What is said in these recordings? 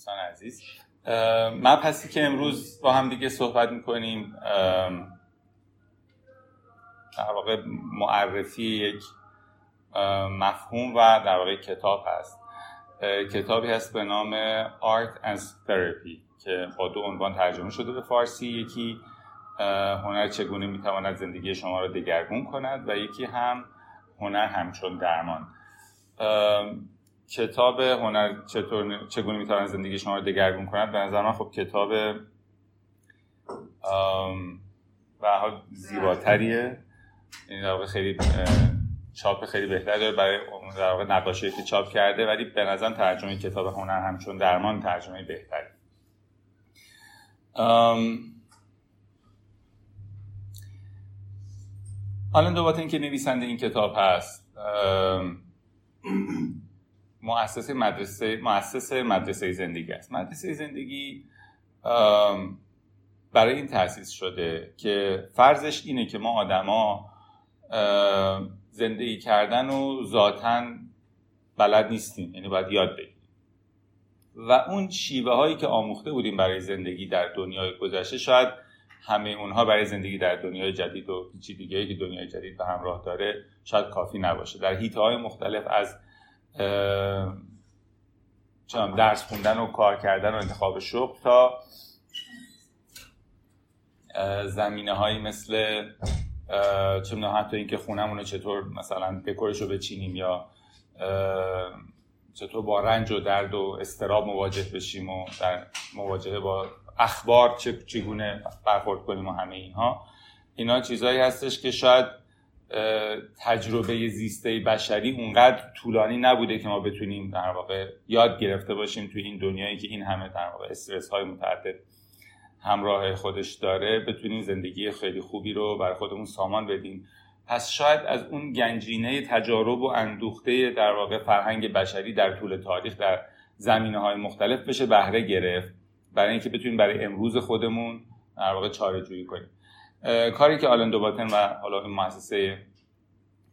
دوستان عزیز. مبحثی که امروز با هم دیگه صحبت می‌کنیم در واقع معرفی یک مفهوم و در واقع کتاب هست. کتابی هست به نام Art and Therapy که با دو عنوان ترجمه شده به فارسی. یکی هنر چگونه می‌تواند زندگی شما را دگرگون کند و یکی هم هنر همچون درمان. کتاب هنر چطور چگونه می‌تواند زندگی شما را دگرگون کند؟ به نظر من خب کتاب به حال زیباتریه. این در واقع خیلی چاپ خیلی بهتر داره برای در واقع نقاشی که چاپ کرده ولی به نظرم ترجمه کتاب هنر همچون درمان ترجمه بهتری. حالا دوباره اینکه نویسنده این کتاب هست مؤسسه مدرسه مؤسسه مدرسه زندگی است. مدرسه زندگی برای این تاسیس شده که فرضش اینه که ما آدما زندگی کردن و ذاتا بلد نیستیم یعنی باید یاد بگیریم. و اون شیوه هایی که آموخته بودیم برای زندگی در دنیای گذشته شاید همه اونها برای زندگی در دنیای جدید و چی دیگه که دنیای جدید به همراه داره شاید کافی نباشه. در هیته های مختلف از درس خوندن و کار کردن و انتخاب شغل تا زمینه هایی مثل چه می‌دونم حتی اینکه خونمون رو چطور مثلا دکورش رو بچینیم یا چطور با رنج و درد و استراب مواجه بشیم و در مواجهه با اخبار چگونه برخورد کنیم و همه اینها. اینا چیزهایی هستش که شاید تجربه زیسته بشری اونقدر طولانی نبوده که ما بتونیم در واقع یاد گرفته باشیم توی این دنیایی که این همه در واقع استرس های متعدد همراه خودش داره بتونیم زندگی خیلی خوبی رو برای خودمون سامان بدیم. پس شاید از اون گنجینه تجارب و اندوخته در واقع فرهنگ بشری در طول تاریخ در زمینه های مختلف بشه بهره گرفت برای اینکه بتونیم برای امروز خودمون در واقع چاره جویی کنیم کاری که آلن دوباتن و حالا این مؤسسه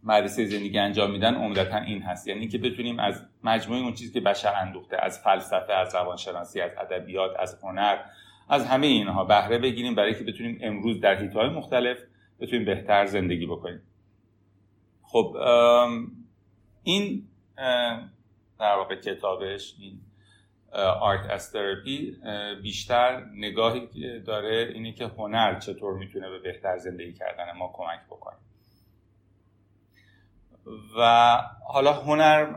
مدرسه زندگی انجام میدن عمدتا این هست. یعنی که بتونیم از مجموعه اون چیزی که بشر اندوخته از فلسفه از روانشناسی از ادبیات از هنر از همه اینها بهره بگیریم برای که بتونیم امروز در حیطهای مختلف بتونیم بهتر زندگی بکنیم. خب این در واقع کتابش این آرت استرپی بیشتر نگاهی داره اینه که هنر چطور می‌تونه به بهتر زندگی کردن ما کمک بکنه. و حالا هنر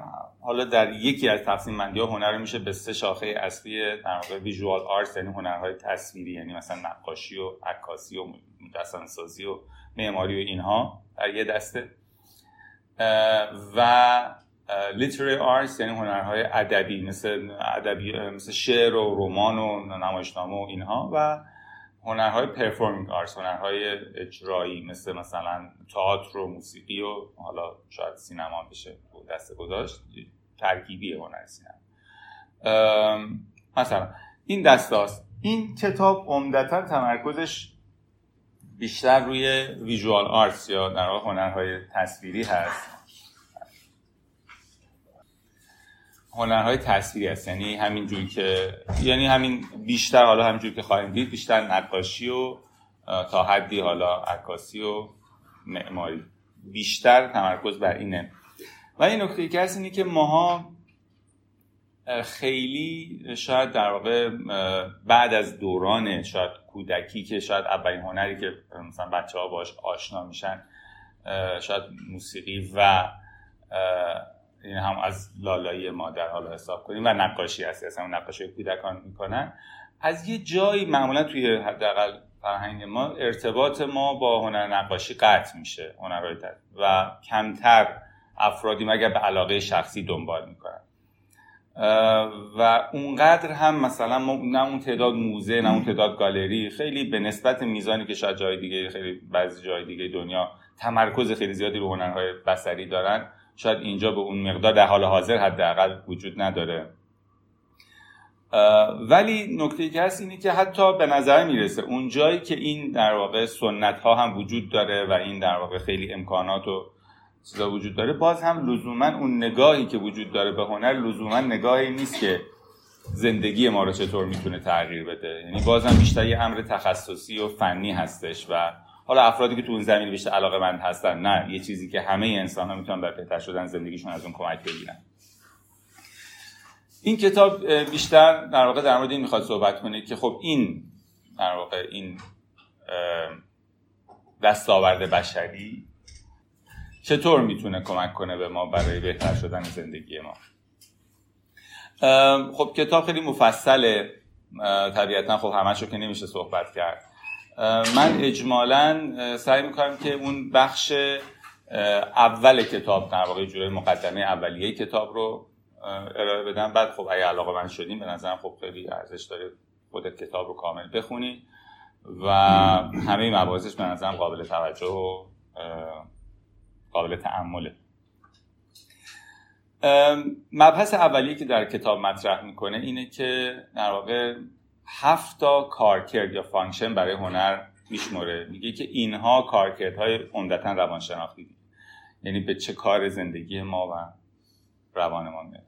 حالا در یکی از تقسیم بندی ها هنر میشه به سه شاخه اصلی در واقع ویژوال آرت یعنی هنرهای تصویری یعنی مثلا نقاشی و عکاسی و مجسمه سازی و معماری و اینها در یه دسته. و literary arts یعنی هنرهای ادبی مثل ادبی مثل شعر و رمان و نمایشنامه و اینها. و هنرهای performing arts هنرهای اجرایی مثل مثلا تئاتر و موسیقی و حالا شاید سینما بشه دسته گذاشت ترکیبی هنر سینما. مثلا این دستاست این کتاب عمدتا تمرکزش بیشتر روی ویژوال آرتس یا در واقع هنرهای تصویری هست. هنرهای تصویری هست. یعنی همین جوری که یعنی همین بیشتر حالا همین که خواهیم دید بیشتر نقاشی و تا حدی حالا عکاسی و معماری. بیشتر تمرکز بر اینه. و این نکته که هست اینه که ماها خیلی شاید در واقع بعد از دوران شاید کودکی که شاید اولین هنری که مثلا بچه ها باش آشنا میشن شاید موسیقی و هم از لالایی مادر حالا حساب کنیم و نقاشی هست اصلا نقاشی کودکان می‌کنن. از یه جایی معمولا توی حداقل فرهنگ ما ارتباط ما با هنر نقاشی قطع میشه هنرهای و کمتر افرادی مگر به علاقه شخصی دنبال می‌کنن. و اونقدر هم مثلا نه اون تعداد موزه نه اون تعداد گالری خیلی به نسبت میزانی که شاید جای دیگه خیلی بعضی جای دیگه دنیا تمرکز خیلی زیادی رو هنرهای بصری دارن. شاید اینجا به اون مقدار در حال حاضر حداقل وجود نداره. ولی نکته که هست اینه که حتی به نظر می‌رسه اون جایی که این در واقع سنت ها هم وجود داره و این در واقع خیلی امکانات و چیزا وجود داره باز هم لزوما اون نگاهی که وجود داره به هنر لزوما نگاهی نیست که زندگی ما رو چطور می‌تونه تغییر بده. یعنی بازم بیشتر یه امر تخصصی و فنی هستش و حالا افرادی که تو اون زمین بیشتر علاقه مند هستن نه یه چیزی که همه انسان ها می‌تونن بر بهتر شدن زندگیشون از اون کمک بگیرن. این کتاب بیشتر در واقع در مورد این می‌خواد صحبت کنه که خب این در واقع این دستاورد بشری چطور می‌تونه کمک کنه به ما برای بهتر شدن زندگی ما؟ خب کتاب خیلی مفصله طبیعتا خب رو که نمیشه صحبت کرد. من اجمالا سعی می‌کنم که اون بخش اول کتاب در واقع جوره مقدمه اولیه کتاب رو ارائه بدم. بعد خب اگه علاقه من شدیم به نظرم خب خیلی ارزش داره خودت کتاب رو کامل بخونی و همه مباحثش به نظرم قابل توجه و قابل تعمله مبحث اولیه که در کتاب مطرح می‌کنه اینه که در واقع هفت تا کارکرد یا function برای هنر میشمره میگه که اینها کارکردهای عمدتا روانشناختی. یعنی به چه کار زندگی ما و روان ما میاد.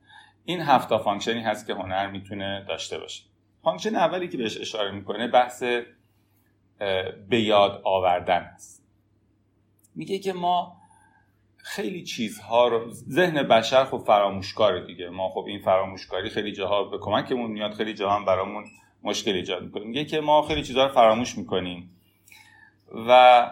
این هفت تا function ی هست که هنر می‌تونه داشته باشه. function اولی که بهش اشاره می‌کنه بحث به یاد آوردن است. میگه که ما خیلی چیزها رو ذهن بشر خب فراموشکاره دیگه. ما خب این فراموشکاری خیلی جاها به کمکمون میاد خیلی جاها هم برامون مشکل ایجاد می‌کنه. میگه که ما خیلی چیزها رو فراموش می‌کنیم. و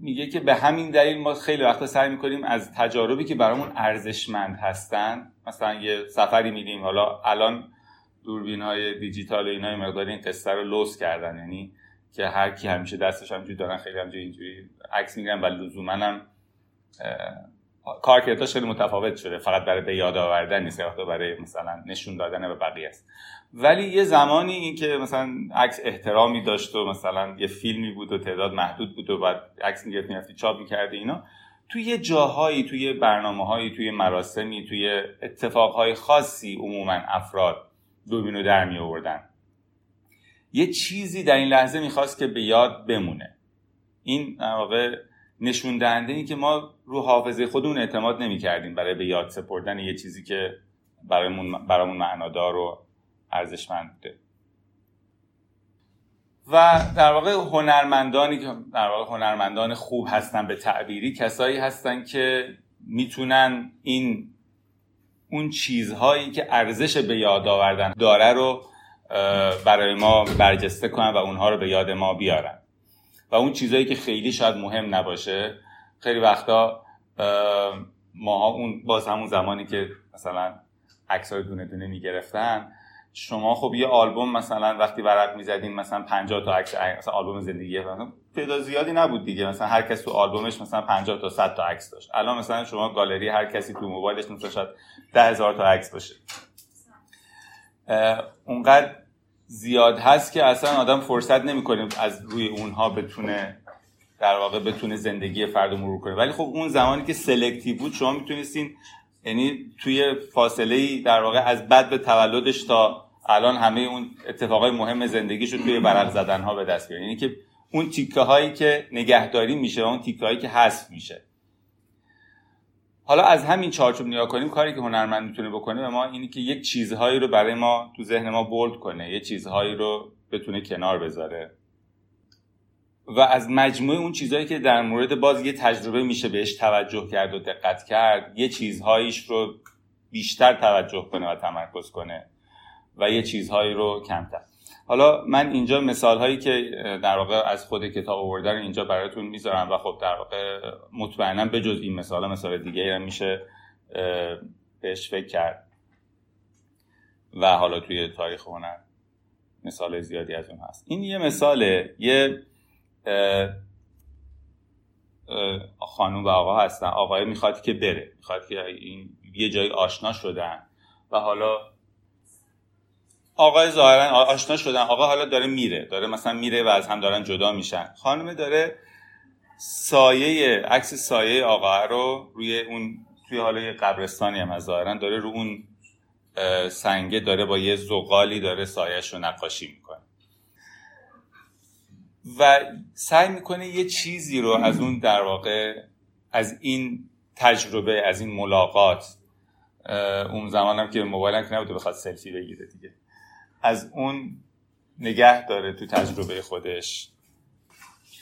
میگه که به همین دلیل ما خیلی وقتا سعی می‌کنیم از تجاربی که برامون ارزشمند هستن مثلا یه سفری میدیم حالا الان دوربین های دیجیتال و اینا مقداری این قصه رو لوس کردن. یعنی که هر کی همیشه دستش همجوری دارن خیلی همجوری اینجوری عکس می‌گیرن و لزوما هم کارکرداش خیلی متفاوت شده. فقط برای به یاد آوردن نیست برای مثلا نشون دادن به بقیه است. ولی یه زمانی این که مثلا عکس احترامی داشت و مثلا یه فیلمی بود و تعداد محدود بود و بعد عکس می‌گرفت می‌رفتی چاپ می‌کردی اینا توی یه جاهایی توی برنامه هایی توی مراسمی توی اتفاقهای خاصی عموما افراد دوربینو در می آوردن یه چیزی در این لحظه می‌خواست که به یاد بمونه. این واقع نشون دهنده که ما رو حافظه خودمون اعتماد نمی کردیم برای به یاد سپردن یه چیزی که برامون برامون معنادار و ارزشمند بوده. و در واقع هنرمندانی که در واقع هنرمندان خوب هستن به تعبیری کسایی هستن که می‌تونن این اون چیزهایی که ارزش به یاد آوردن داره رو برای ما برجسته کنن و اونها رو به یاد ما بیارن. و اون چیزهایی که خیلی شاید مهم نباشه خیلی وقتا ماها اون باز همون زمانی که مثلا عکسای دونه دونه می‌گرفتن شما خب یه آلبوم مثلا وقتی ورق می‌زدین مثلا 50 تا عکس مثلا آلبوم زندگی مثلا تعداد زیادی نبود دیگه. مثلا هر کس تو آلبومش مثلا 50 تا 100 تا عکس داشت. الان مثلا شما گالری هر کسی تو موبایلش مثلا شاید 10000 تا عکس باشه. اونقدر زیاد هست که اصلا آدم فرصت نمی‌کنه از روی اونها بتونه در واقع بتونه زندگی فرد مرور کنه. ولی خب اون زمانی که سلکتیو بود شما می‌تونستین یعنی توی فاصله ای در واقع از بعد به تولدش تا الان همه اون اتفاقای مهم زندگیش رو توی ورق زدن ها به دست بیارین. یعنی که اون تیکه هایی که نگهداری میشه و اون تیکه هایی که حذف میشه. حالا از همین چارچوب نگاه کنیم کاری که هنرمند می‌تونه بکنه به ما اینی که یک چیزهایی رو برای ما تو ذهن ما بولد کنه یه چیزهایی رو بتونه کنار بذاره. و از مجموعه اون چیزهایی که در مورد باز یه تجربه میشه بهش توجه کرد و دقت کرد یه چیزهاییش رو بیشتر توجه کنه و تمرکز کنه و یه چیزهایی رو کمتر. حالا من اینجا مثال هایی که در واقع از خود کتاب آوردن اینجا براتون می‌ذارم و خب در واقع مطمئنا به جز این مثال مثال دیگه هم میشه بهش فکر کرد. و حالا توی تاریخ هنر مثال زیادی از اون هست. این یه مثاله یه خانوم و آقا هستن. آقای می‌خواد که بره می‌خواد که این یه جایی آشنا شدن. و حالا آقای ظاهرا آشنا شدن. آقا حالا داره میره. داره مثلا میره و از هم دارن جدا میشن. خانم داره سایه عکس سایه آقا رو روی اون توی حالا قبرستانی هم از ظاهرا داره رو اون سنگه داره با یه زغالی داره سایش رو نقاشی می‌کنه. و سعی می‌کنه یه چیزی رو از اون در واقع از این تجربه از این ملاقات اون زمانم که موبایلم که نبوده بخواد سلفی بگیره دیگه. از اون نگه داره تو تجربه خودش.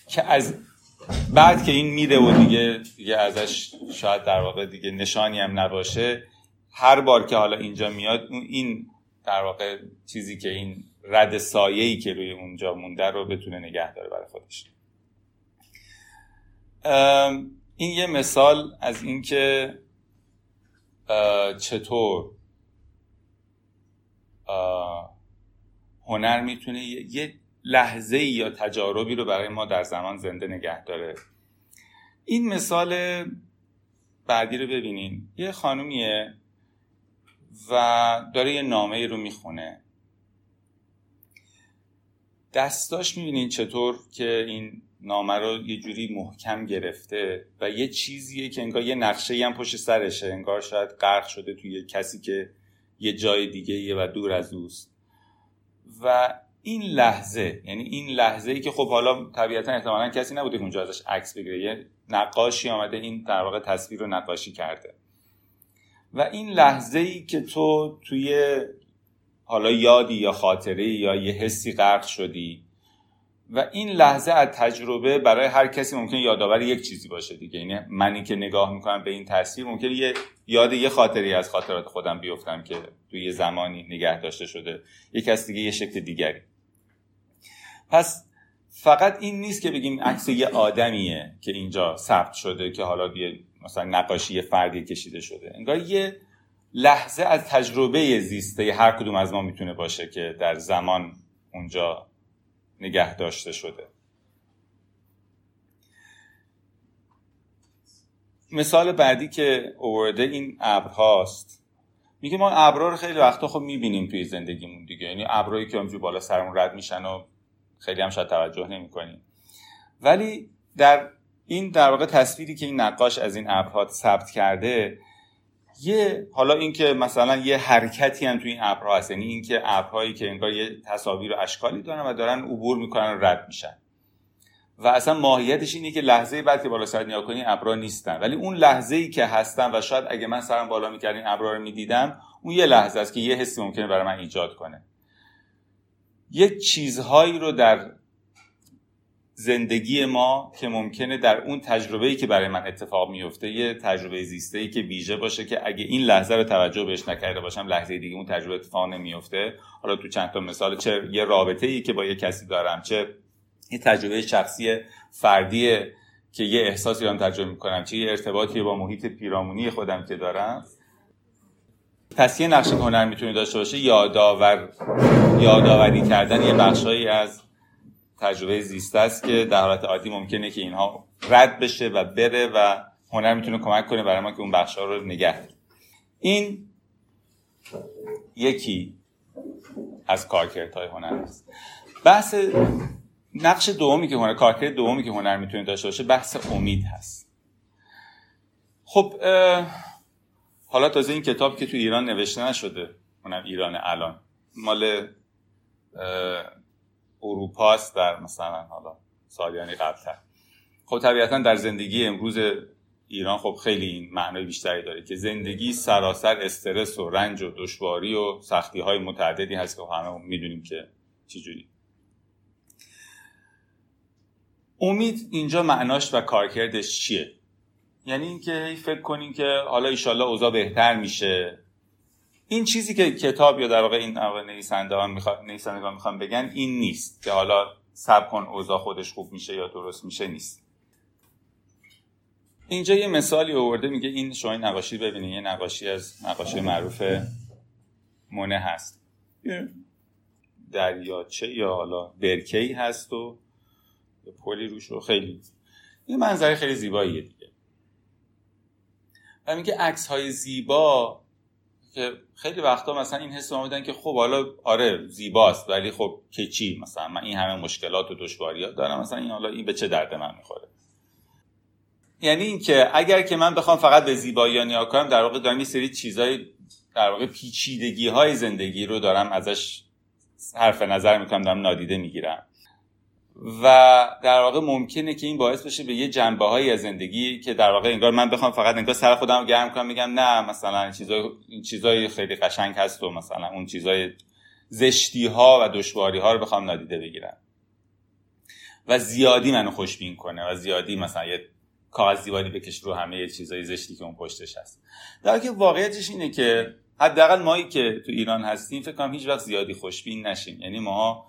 که از بعد که این میره و دیگه دیگه ازش شاید در واقع دیگه نشانی هم نباشه هر بار که حالا اینجا میاد این در واقع چیزی که این رد سایه‌ای که روی اونجا مونده رو بتونه نگه داره برای خودش. این یه مثال از اینکه چطور هنر می‌تونه یه لحظه یا تجاربی رو برای ما در زمان زنده نگه داره. این مثال بعدی رو ببینین. یه خانومیه و داره یه نامه رو می‌خونه. دستاش می‌بینین چطور که این نامه رو یه جوری محکم گرفته و یه چیزیه که انگار یه نقشه هم پشت سرشه. انگار شاید غرق شده توی کسی که یه جای دیگه و دور از اوست. و این لحظه یعنی این لحظه ای که خب حالا طبیعتا احتمالا کسی نبوده که اونجا ازش عکس بگیره یه نقاشی آمده این در واقع تصویر رو نقاشی کرده. و این لحظه ای که تو توی حالا یادی یا خاطره یا یه حسی غرق شدی و این لحظه از تجربه برای هر کسی ممکن یادآور یک چیزی باشه دیگه. یعنی منی که نگاه می‌کنم به این تصویر ممکن یه یاد یه خاطری از خاطرات خودم بیفتم که توی یه زمانی نگه داشته شده. یک کس دیگه یه شکل دیگری. پس فقط این نیست که بگیم عکس یه آدمیه که اینجا ثبت شده که حالا یه مثلا نقاشی فردی کشیده شده. انگار یه لحظه از تجربه زیسته هر کدوم از ما می‌تونه باشه که در زمان اونجا نگه داشته شده. مثال بعدی که اوورده این ابرهاست. میگه ما ابرها رو خیلی وقتا خب می‌بینیم توی زندگیمون دیگه. یعنی ابرهایی که اونجوری بالا سرمون رد میشن و خیلی هم شاید توجه نمی‌کنیم. ولی در این در واقع تصویری که این نقاش از این ابرها ثبت کرده یه حالا اینکه مثلا یه حرکتی هم توی این ابرها هست یعنی اینکه ابرهایی که انگار یه تصاویر و اشکالی دارن و دارن عبور می‌کنن و رد میشن. و اصلا ماهیتش اینه که لحظه بعد که بالا سر نیا کنی ابرا نیستن. ولی اون لحظه ای که هستن و شاید اگه من سرم بالا می‌کردین ابرا رو می‌دیدم اون یه لحظه است که یه حسی ممکنه برای من ایجاد کنه. یه چیزهایی رو در زندگی ما که ممکنه در اون تجربه که برای من اتفاق میفته یه تجربه زیسته ای که ویژه باشه که اگه این لحظه رو توجه بهش نکرده باشم لحظه دیگه اون تجربه اتفاق نمیفته حالا تو چند تا مثال چه یه رابطه ای که با یه کسی دارم چه یه تجربه شخصی فردی که یه احساسی رو تجربه می‌کنم چه یه ارتباطی با محیط پیرامونی خودم که دارم. پس یه نقش هنر می‌تونه داشته باشه. یادآور یادآوری کردن یه بخشهایی از تجربه زیسته است که در حالت عادی ممکنه که اینها رد بشه و بره و هنر می‌تونه کمک کنه برای ما که اون بخش ها رو نگه این یکی از کارکردهای هنر است. بحث نقش دومی که هنر کارکرد دومی که هنر می‌تونه داشته باشه بحث امید هست. خب حالا تازه این کتاب که تو ایران نوشته نشده اونم ایران الان. مال اروپاست در مثلا حالا سالیانی قبلتر. خب طبیعتا در زندگی امروز ایران خب خیلی این معنای بیشتری داره که زندگی سراسر استرس و رنج و دشواری و سختی های متعددی هست که همه می‌دونیم که چجوری. امید اینجا معناش و کارکردش چیه؟ یعنی اینکه فکر کنین که حالا ایشالله اوضاع بهتر میشه. این چیزی که کتاب یا در واقع این نویسنده ها می‌خوان نویسندگان می‌خوان بگن این نیست که حالا سب کن اوضاع خودش خوب میشه یا درست میشه نیست. اینجا یه مثالی آورده میگه این شما نقاشی ببینید یه نقاشی از نقاشی معروف مونه هست. دریاچه یا حالا برکه‌ای هست و پلی روش رو خیلی این منظره خیلی زیباییه دیگه. و میگه عکس های زیبا که خیلی وقتا مثلا این حس میدن که خب حالا آره زیباست ولی خب که چی؟ مثلا من این همه مشکلات و دشواریات دارم مثلا این حالا این به چه درد من می‌خوره؟ یعنی اینکه اگر که من بخوام فقط به زیبایی نیا کنم در واقع دارم یه سری چیزای در واقع پیچیدگی های زندگی رو دارم ازش حرف نظر می‌کنم دارم نادیده می‌گیرم. و در واقع ممکنه که این باعث بشه به یه جنبه هایی از زندگی که در واقع انگار من بخوام فقط انگار سر خودم رو گرم کنم میگم نه مثلا چیزای چیزای خیلی قشنگ هست و مثلا اون چیزای زشتی ها و دشواری ها رو بخوام نادیده بگیرم. و زیادی منو خوشبین کنه و زیادی مثلا یه کاغذ دیواری بکش رو همه چیزای زشتی که اون پشتش هست. در که واقعیتش اینه که حداقل مایی که تو ایران هستیم فکر کنم هیچ وقت زیادی خوشبین نشیم. یعنی ما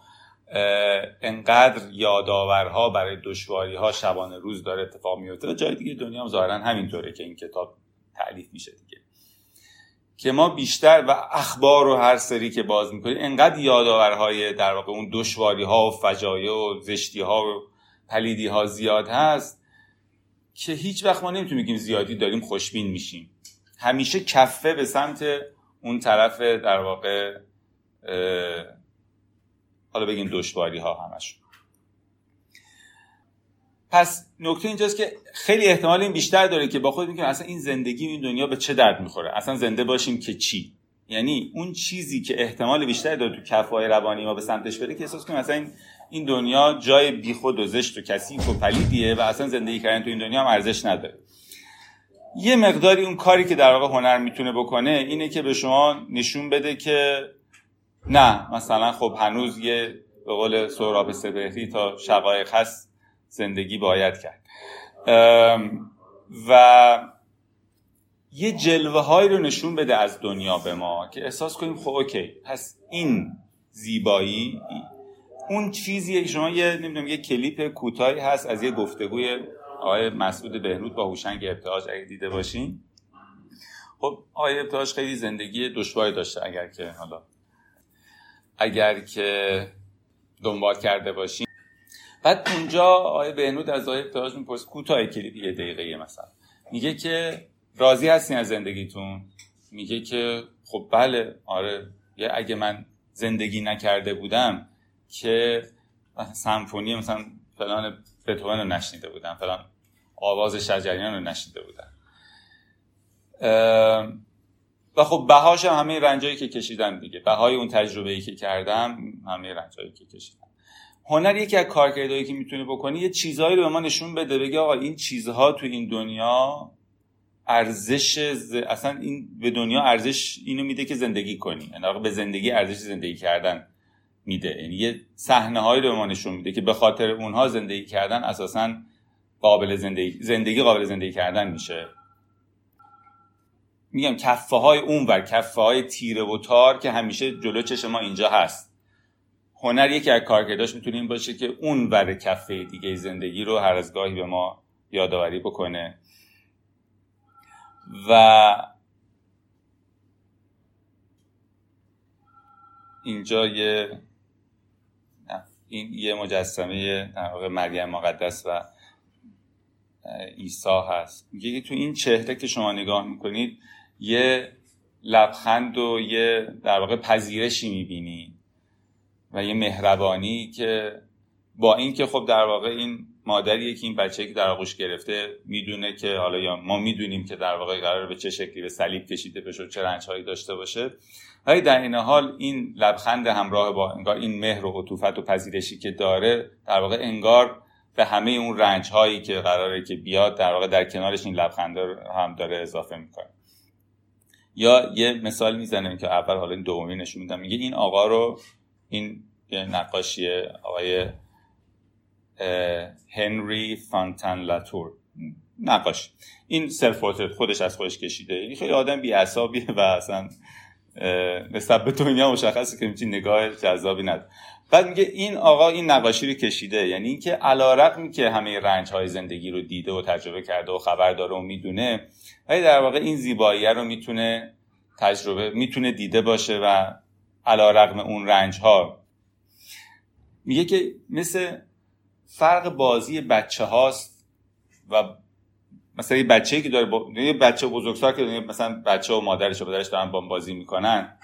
انقدر یادآورها برای دشواری ها شبانه روز داره اتفاق میفته و جای دیگه دنیا هم ظاهرا همینطوره که این کتاب تعلیف میشه دیگه. که ما بیشتر و اخبار و هر سری که باز می‌کنیم انقدر یادآورهای در واقع اون دشواری ها و فجایع و زشتی ها و پلیدی ها زیاد هست که هیچ وقت ما نمی‌تونیم بگیم زیادی داریم خوشبین میشیم. همیشه کفه به سمت اون طرف در واقع حالا بگیم دشواری ها همشون. پس نکته اینجاست که خیلی احتمال این بیشتر داره که با خود میگیم اصلا این زندگی این دنیا به چه درد می‌خوره. اصلا زنده باشیم که چی؟ یعنی اون چیزی که احتمال بیشتر داره تو کفای روانی ما به سمتش بره که احساس کنیم اصلا این دنیا جای بیخود و زشت و کثیف و پلیدیه و اصلا زندگی کردن تو این دنیا هم ارزش نداره. یه مقداری اون کاری که در واقع هنر می‌تونه بکنه اینه که به شما نشون بده که نه مثلا خب هنوز یه به قول سهراب سپهری تا شقایق هست زندگی باید کرد. و یه جلوه هایی رو نشون بده از دنیا به ما که احساس کنیم خب اوکی پس این زیبایی اون چیزیه که شما یه نمی‌دونم یه کلیپ کوتاهی هست از یه گفتگوی آقای مسعود بهنود با هوشنگ ابتهاج اگه دیده باشین. خب آقای ابتهاج خیلی زندگی دشواری داشته اگر که حالا اگر که دنبال کرده باشین. بعد اونجا آقای بهنود از آقای ابتهاج میپرس کوتاه کلیپ یه دقیقه مثلا. میگه که راضی هستین از زندگیتون؟ میگه که خب بله آره. یه اگه من زندگی نکرده بودم که سمفونی مثلا فلان بتوون رو نشنیده بودم فلان آواز شجریان رو نشیده بودن و خب بهاش هم همه رنجایی که کشیدم دیگه. بهای اون تجربه ای که کردم همه رنجایی که کشیدم. هنر یکی از کارکردهایی که می‌تونه بکنی یه چیزهایی رو به ما نشون بده بگه آقا این چیزها تو این دنیا ارزش اصلا این به دنیا ارزش اینو میده که زندگی کنی. یعنی به زندگی ارزش زندگی کردن میده. یعنی یه صحنه هایی رو به ما نشون میده که به خاطر اونها زندگی کردن اساسا قابل زندگی زندگی قابل زندگی کردن میشه. میگم کفه های اون ور کفه های تیره و تار که همیشه جلو چش ما اینجا هست. هنر یکی از کارکرداش می‌تونه این باشه که اون ور کفه دیگه زندگی رو هر از گاهی به ما یادآوری بکنه. و اینجا یه این یه مجسمه در مریم مقدس و عیسی هست. میگه تو این چهره که شما نگاه می‌کنید یه لبخند و یه در واقع پذیرشی می‌بینی و یه مهربانی که با اینکه خب در واقع این مادریه که این بچه که در آغوش گرفته می‌دونه که حالا یا ما می‌دونیم که در واقع قرار به چه شکلی به صلیب کشیده بشه و چه رنجهایی داشته باشه ولی در این حال این لبخند همراه با انگار این مهر و عطوفت و پذیرشی که داره در واقع انگار به همه اون رنج هایی که قراره که بیاد در واقع در کنارش این لبخند هم داره اضافه می‌کنه. یا یه مثال می‌زنه که اول حالا این دومی نشون میدم. میگه این آقا رو این نقاشی آقای هنری فانتن لاتور نقاش این سلف خودش از خودش کشیده. این خیلی آدم بی و اصلا نسبت به دنیا مشخصه که می‌تونی نگاه جذابی نداره بعد میگه این آقا این نقاشی رو کشیده. یعنی اینکه علیرغم که همه رنج های زندگی رو دیده و تجربه کرده و خبر داره و می‌دونه ولی در واقع این زیبایی رو می‌تونه تجربه می‌تونه دیده باشه و علیرغم اون رنج ها میگه که مثل فرق بازی بچه هاست و مثلا یه بچه‌ای که داره با... یه بچه بزرگسال که مثلا بچه و مادرش و پدرش دارن با بازی می‌کنن.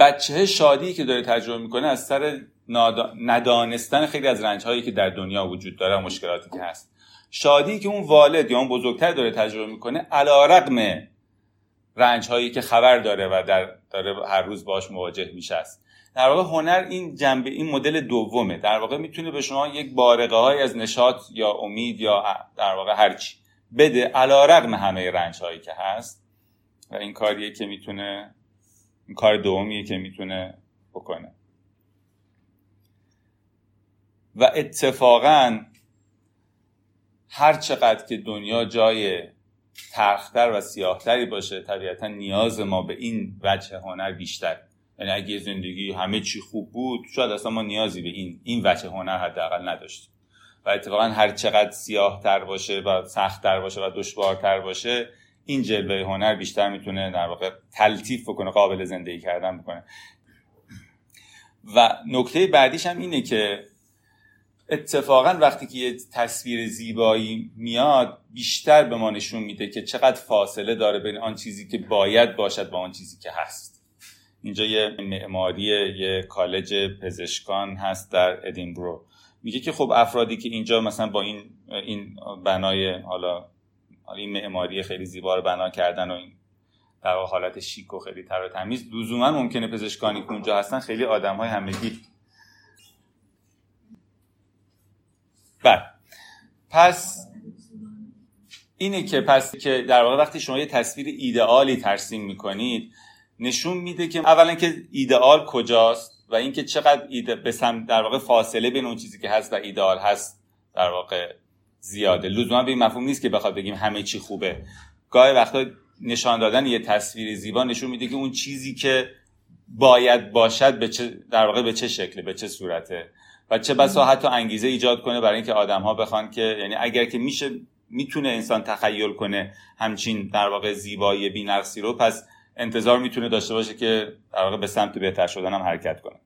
بچه شادی که داره تجربه می‌کنه از سر ندانستن خیلی از رنج هایی که در دنیا وجود داره مشکلاتی که هست. شادی که اون والد یا اون بزرگتر داره تجربه می‌کنه علا رقم رنج که خبر داره و در داره هر روز باش مواجه میشه است. در واقع هنر این جنبه این مدل دومه. در واقع می‌تونه به شما یک بارقه های از نشاط یا امید یا در واقع هرچی بده علا رقم همه رنج هایی که هست. و این کاریه که می‌تونه این کار دومیه که می‌تونه بکنه. و اتفاقا هر چقدر که دنیا جای ترختر و سیاهتری باشه طبیعتا نیاز ما به این وجه هنر بیشتر یعنی اگه زندگی همه چی خوب بود شاید اصلا ما نیازی به این این وجه هنر حداقل نداشتیم. و اتفاقا هر چقدر سیاه تر باشه و سخت تر باشه و دشوارتر باشه این جلوه هنر بیشتر می‌تونه در واقع تلطیف بکنه قابل زندگی کردن بکنه. و نکته بعدیش هم اینه که اتفاقا وقتی که یه تصویر زیبایی میاد بیشتر به ما نشون میده که چقدر فاصله داره بین آن چیزی که باید باشد با آن چیزی که هست. اینجا یه معماری یه کالج پزشکان هست در ادینبرو میگه که خب افرادی که اینجا مثلا با این این بنای حالا این معماری خیلی زیبا رو بنا کردن و این در حالت شیک و خیلی تر و تمیز لزوما ممکنه پزشکانی که اونجا هستن خیلی آدم های همگی. بله. پس اینه که پس که در واقع وقتی شما یه تصویر ایدئالی ترسیم می‌کنید نشون میده که اولا که ایدئال کجاست و اینکه چقدر ایده به در واقع فاصله بین اون چیزی که هست و ایدئال هست در واقع زیاده. لزوما به این مفهوم نیست که بخواد بگیم همه چی خوبه. گاهی وقتا نشان دادن یه تصویر زیبا نشون میده که اون چیزی که باید باشد به چه در واقع به چه شکله به چه صورته و چه بسا حتی انگیزه ایجاد کنه برای اینکه آدم ها بخوان که یعنی اگر که میشه می‌تونه انسان تخیل کنه همچین در واقع زیبایی بی‌نقصی رو پس انتظار می‌تونه داشته باشه که در به سمت بهتر شدن هم حرکت کنه.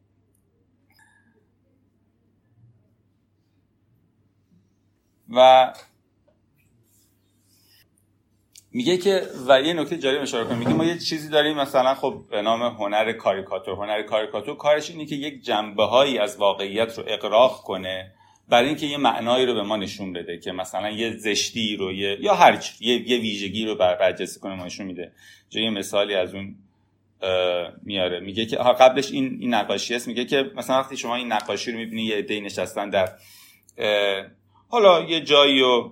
و میگه که و یه نکته جالب اشاره کنم میگه ما یه چیزی داریم مثلا خب به نام هنر کاریکاتور. هنر کاریکاتور کارش اینه که یک جنبه هایی از واقعیت رو اقراق کنه برای اینکه یه معنایی رو به ما نشون بده که مثلا یه زشتی رو یه یا هر یه, یه ویژگی رو بر برجسته کنه ما نشون میده. جای مثالی از اون میاره. میگه که قبلش این این نقاشی است. میگه که مثلا وقتی شما این نقاشی رو می‌بینی یه عده نشستن در حالا یه جایی و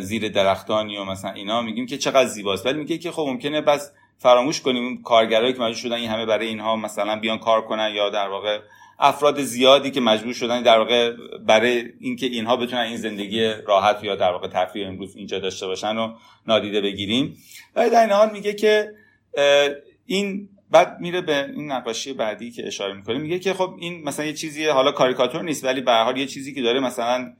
زیر درختانی و مثلا اینا میگیم که چقدر زیباست. ولی میگه که خب ممکنه بس فراموش کنیم. کارگرایی که مجبور شدن این همه برای اینها مثلا بیان کار کنن یا در واقع افراد زیادی که مجبور شدن در واقع برای اینکه اینها بتونن این زندگی راحت یا در واقع تفریح امروز اینجا داشته باشن و نادیده بگیریم. ولی در این حال میگه که این بعد میره به این نقاشی بعدی که اشاره می‌کنه میگه که خب این مثلا یه چیزی حالا کاریکاتور نیست ولی به حال یه چیزی که داره مثلا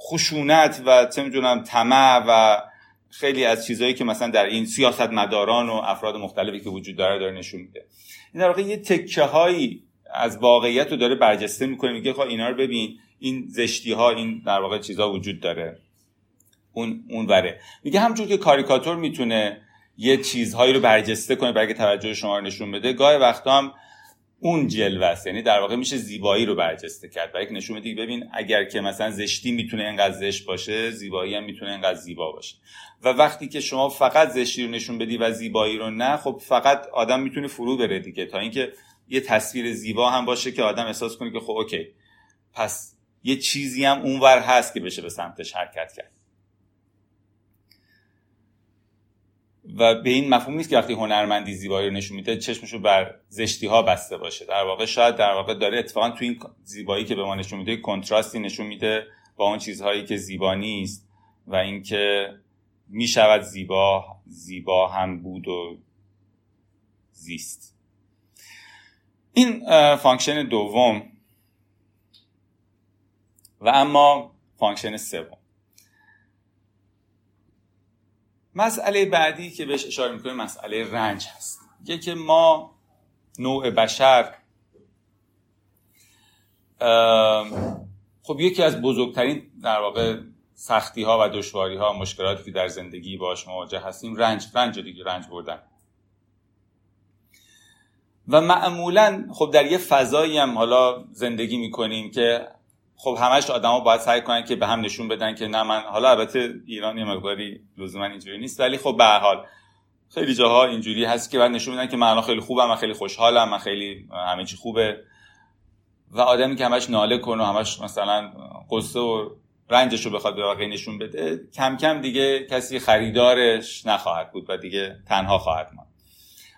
خشونت و چه می‌دونم طمع و خیلی از چیزهایی که مثلا در این سیاست مداران و افراد مختلفی که وجود داره داره نشون میده. این در واقع یه تکه هایی از واقعیت رو داره برجسته می‌کنه میگه خب اینا رو ببین این زشتی ها این در واقع چیزها وجود داره. اون اون وره. میگه همچون که کاریکاتور می‌تونه یه چیزهایی رو برجسته کنه برای توجه شما رو نشون بده گاهی وقتا هم اون جلوه است. یعنی در واقع میشه زیبایی رو برجسته کرد. برای نشون بده ببین اگر که مثلا زشتی می‌تونه اینقدر زشت باشه زیبایی هم می‌تونه اینقدر زیبا باشه. و وقتی که شما فقط زشتی رو نشون بدی و زیبایی رو نه خب فقط آدم می‌تونه فرو بره دیگه. تا اینکه یه تصویر زیبا هم باشه که آدم احساس کنه که خب اوکی پس یه چیزی هم اونور هست که بشه به سمتش حرکت کرد. و به این مفهوم نیست که وقتی هنرمندی زیبایی رو نشون میده چشمش رو بر زشتی ها بسته باشه. در واقع شاید در واقع داره اتفاقا تو این زیبایی که به ما نشون میده کنتراستی نشون میده با اون چیزهایی که زیبا نیست و اینکه می‌شود زیبا زیبا هم بود و زیست. این function دوم و اما function سوم. مسئله بعدی که بهش اشاره می‌کنیم مسئله رنج هست. یه که ما نوع بشر خب یکی از بزرگترین در واقع سختی ها و دشواری ها مشکلاتی که در زندگی باش مواجه هستیم. رنج رنج دیگه رنج بردن. و معمولا خب در یه فضایی هم حالا زندگی می‌کنیم که خب همش آدما باید سعی کنن که به هم نشون بدن که نه من حالا البته ایران یه مقداری لزوما اینجوری نیست ولی خب به حال خیلی جاها اینجوری هست که بعد نشون میدن که من خیلی خوبم من خیلی خوشحالم من خیلی همه چی خوبه. و آدمی که همش ناله کنه و همش مثلا قصه و رنجش رو بخواد به واقعی نشون بده کم کم دیگه کسی خریدارش نخواهد بود و دیگه تنها خواهد ماند.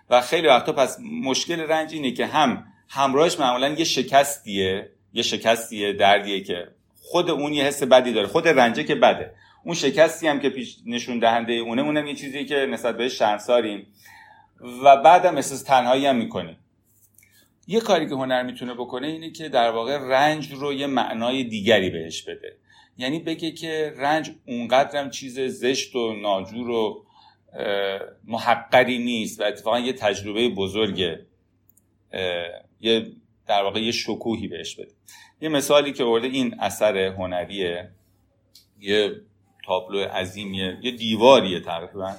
و خیلی وقتا پس مشکل رنج اینه که هم همراهش معمولا یه شکستیه یه شکستیه دردیه که خود اون یه حس بدی داره خود رنجه که بده. اون شکستی هم که پیش نشون دهنده اونه اونم یه چیزی که نسبت بهش شرمساریم. و بعدم احساس تنهایی هم می‌کنیم. یه کاری که هنر می‌تونه بکنه اینه که در واقع رنج رو یه معنای دیگری بهش بده. یعنی بگه که رنج اونقدرم چیز زشت و ناجور و محقری نیست و اتفاقا یه تجربه بزرگه. یه در واقع یه شکوهی بهش بده. یه مثالی که ورده این اثر هنریه یه تابلو عظیمیه یه دیواریه تقریبا.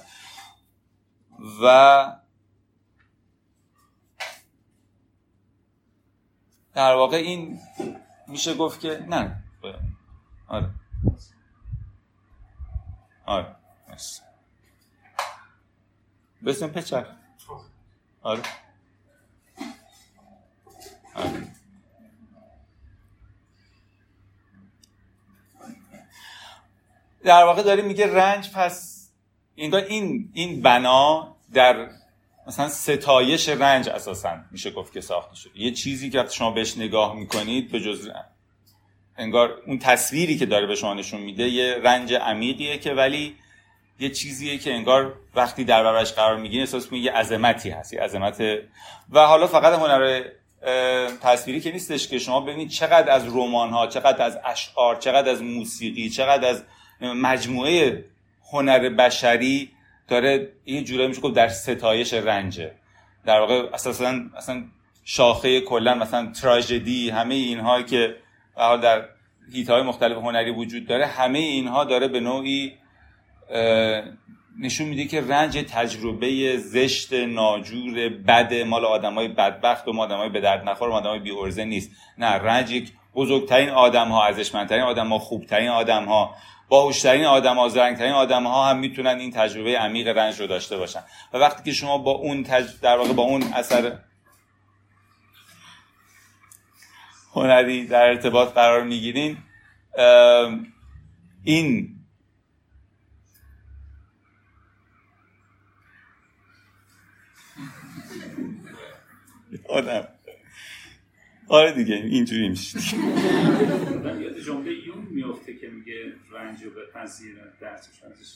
و در واقع این میشه گفت که نه آره. آره بسیم پچر. آره آره. در واقع داره میگه رنج پس انگار این این بنا در مثلا ستایش رنج اساسا میشه گفت که ساخته شده. یه چیزی که شما بهش نگاه می‌کنید به جز انگار اون تصویری که داره به شما نشون میده یه رنج عمیقیه که ولی یه چیزیه که انگار وقتی در برابرش قرار می‌گیری احساس میگه عظمتی هست یه عظمت. و حالا فقط هنر تصویری که نیستش که شما ببینید چقدر از رمان ها چقدر از اشعار چقدر از موسیقی چقدر از مجموعه هنر بشری داره یه جورایی میشه در ستایش رنجه. در واقع اساسا اصلا شاخه کلا مثلا تراژدی همه اینها که در هیت های مختلف هنری وجود داره همه اینها داره به نوعی نشون میده که رنج تجربه زشت ناجور بد مال های بدبخت و آدمای به درد نخور و آدمای بی ارزه نیست. نه رنج یک بزرگترین آدم ها ارزشمندترین آدم ها خوبترین آدم ها باهوشترین آدم ها زرنگترین آدم ها هم می‌تونن این تجربه عمیق رنج رو داشته باشن. و وقتی که شما با اون تج... در واقع با اون اثر هنری در ارتباط قرار می‌گیرین این آدم. آره دیگه اینجوری میشه. من یاد جمله یون میفته که میگه رنج رو بپذیر درسش ازش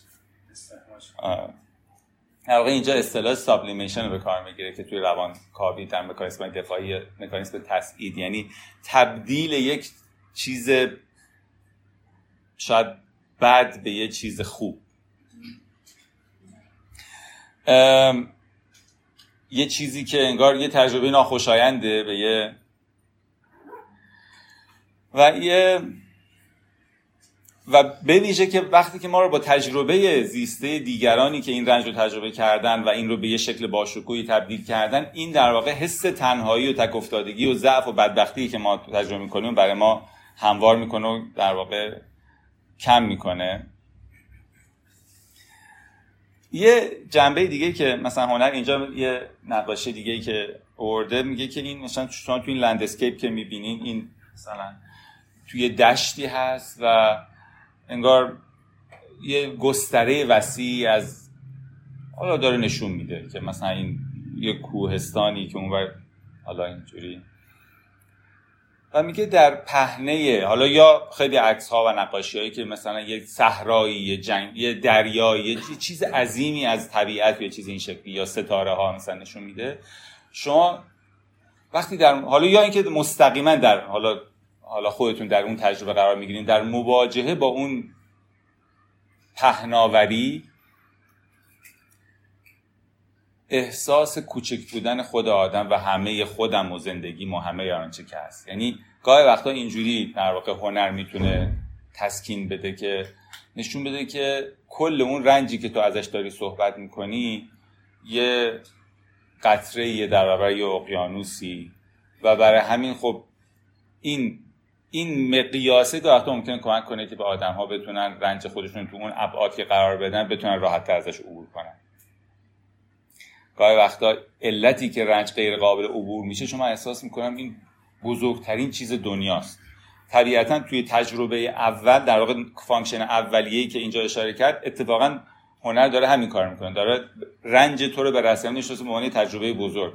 در واقع اینجا اصطلاح سابلیمیشن رو به کار می‌گیره که توی روان کاوی در مکانیسم دفاعی مکانیسم تسعید یعنی تبدیل یک چیز شاید بد به یه چیز خوب. یه چیزی که انگار یه تجربه ناخوشاینده به یه و یه و به ویژه که وقتی که ما رو با تجربه زیسته دیگرانی که این رنج رو تجربه کردن و این رو به یه شکل باشکوهی تبدیل کردن این در واقع حس تنهایی و تک افتادگی و ضعف و بدبختی که ما تجربه می‌کنیم برای ما هموار می‌کنه و در واقع کم می‌کنه. یه جنبه دیگه که مثلا هنر اینجا یه نقاشی دیگه که ارده میگه که این مثلا شما تو این لندسکیپ که می‌بینین این مثلا توی دشتی هست و انگار یه گستره وسیع از حالا داره نشون میده که مثلا این یه کوهستانی که اونور حالا اینجوری و میگه در پهنه حالا یا خیلی عکس ها و نقاشی هایی که مثلا یه صحرایی یه جنگ یه دریایی یه چیز عظیمی از طبیعت یه چیز این شکلی یا ستاره ها مثلا نشون میده. شما وقتی در حالا یا اینکه مستقیما در حالا حالا خودتون در اون تجربه قرار می‌گیرین در مواجهه با اون پهناوری احساس کوچک بودن خود آدم و همه خودم و زندگی و همه آنچه که هست. یعنی گاهی وقتا اینجوری در واقع هنر می‌تونه تسکین بده که نشون بده که کل اون رنجی که تو ازش داری صحبت می‌کنی یه قطره یه در برابر یه اقیانوسی. و برای همین خب این این مقیاسه وقتا ممکنه کمک کنه که به آدم ها بتونن رنج خودشون تو اون ابعاد که قرار بدن بتونن راحت ازش عبور کنن. گاهی وقتا علتی که رنج غیر قابل عبور میشه شما احساس می‌کنم این بزرگترین چیز دنیاست. طبیعتا توی تجربه اول در واقع function اولیه‌ای که اینجا اشاره کرد اتفاقا هنر داره همین کار می‌کنه. داره رنج تو رو به رسم نشسته به تجربه بزرگ.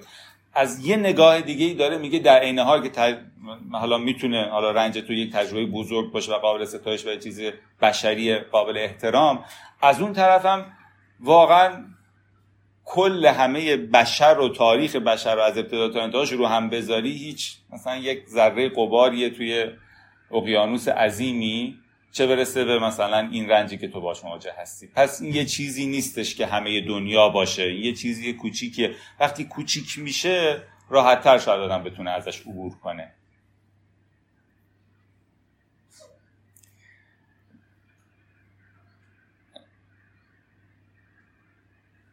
از یه نگاه دیگه داره میگه در عین حال که حالا می‌تونه حالا رنج تو یک تجربه بزرگ باشه و قابل ستایش و چیز بشری قابل احترام از اون طرفم واقعا کل همه بشر و تاریخ بشر رو از ابتدا تا انتهاش رو هم بذاری هیچ مثلا یک ذره قباریه توی اقیانوس عظیمی چه برسه به مثلا این رنجی که تو باش مواجه هستی. پس این یه چیزی نیستش که همه دنیا باشه. یه چیزی کوچیکه. وقتی کوچیک میشه راحتتر شاید آدم بتونه ازش عبور کنه.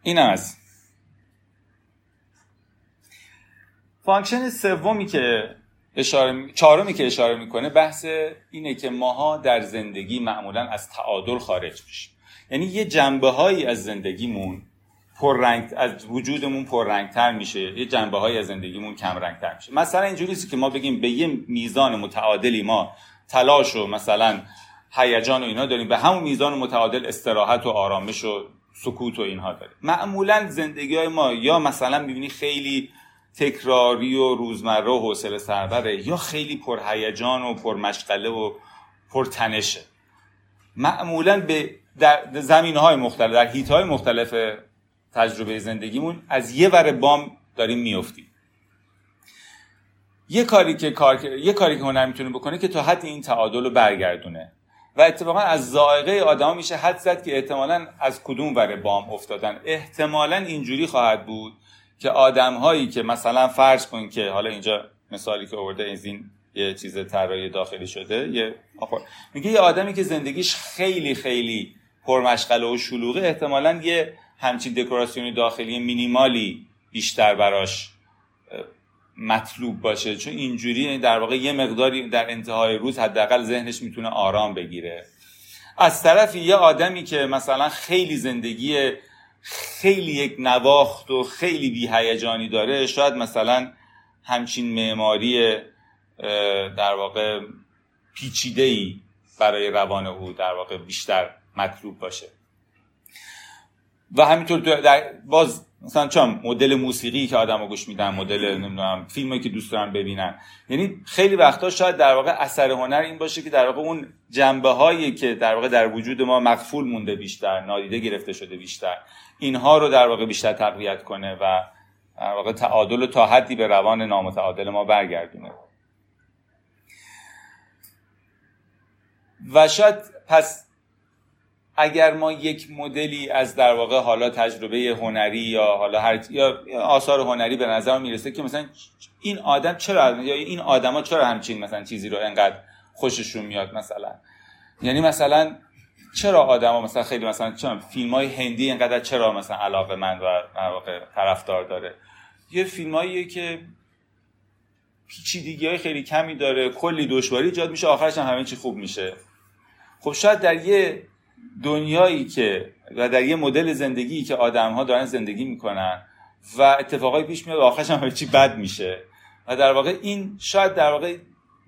این از function سومی که اشاره چهارمی که اشاره می‌کنه بحث اینه که ماها در زندگی معمولا از تعادل خارج میشیم. یعنی یه جنبه هایی از زندگیمون پررنگ از وجودمون پررنگتر میشه یه جنبه هایی از زندگیمون کم رنگتر میشه. مثلا اینجوری که ما بگیم به یه میزان متعادلی ما تلاش و مثلا هیجان و اینا داریم به همون میزان متعادل استراحت و آرامش و سکوت و اینها داریم. معمولا زندگی های ما یا مثلا می‌بینی خیلی تکراری و روزمره و حوصله سربره یا خیلی پرهیجان و پرمشغله و پرتنشه معمولا به در زمین های مختلف در هیت های مختلف تجربه زندگیمون از یه ور بام داریم میفتیم یه کاری که کار یه کاری که هنر می‌تونه بکنه که تا حد این تعادل رو برگردونه. و اتفاقا از ذائقه آدما میشه حد زد که احتمالا از کدوم ور بام افتادن. احتمالا اینجوری خواهد بود که آدم هایی که مثلا فرض کن که حالا اینجا مثالی که آورده این یه چیز طراحی داخلی شده یه میگه یه آدمی که زندگیش خیلی خیلی پرمشغله و شلوغه احتمالا یه همچین دکوراسیونی داخلی مینیمالی بیشتر براش مطلوب باشه. چون اینجوری در واقع یه مقداری در انتهای روز حداقل ذهنش می‌تونه آرام بگیره. از طرفی یه آدمی که مثلا خیلی زندگی خیلی یک نواخت و خیلی بی هیجانی داره. شاید مثلا همچین معماری در واقع پیچیده ای برای روان او در واقع بیشتر مطلوب باشه. و همینطور در باز مثلا چون مدل موسیقی که آدم گوش میدن مدل نمی‌دونم فیلمی که دوست دارن ببینن. یعنی خیلی وقتا شاید در واقع اثر هنر این باشه که در واقع اون جنبه هایی که در واقع در وجود ما مقفول مونده بیشتر نادیده گرفته شده بیشتر اینها رو در واقع بیشتر تقویت کنه و در واقع تعادل تا حدی به روان نامتعادل ما برگردونه. و شاید پس اگر ما یک مدلی از در واقع حالا تجربه هنری یا حالا هر یا آثار هنری به نظر می‌رسه که مثلا این آدم چرا یا این آدما چرا همچین مثلا چیزی رو انقدر خوششون میاد مثلا؟ یعنی مثلا چرا آدما مثلا خیلی مثلا چرا فیلم های هندی اینقدر چرا مثلا علاقه من و در واقع طرفدار داره؟ یه فیلماییه که پیچیدگی های خیلی کمی داره کلی دشواری ایجاد میشه آخرش هم همه چی خوب میشه. خب شاید در یه دنیایی که و در یه مدل زندگی که آدم ها دارن زندگی می‌کنن و اتفاقای پیش میاد و آخرش هم چی بد میشه. و در واقع این شاید در واقع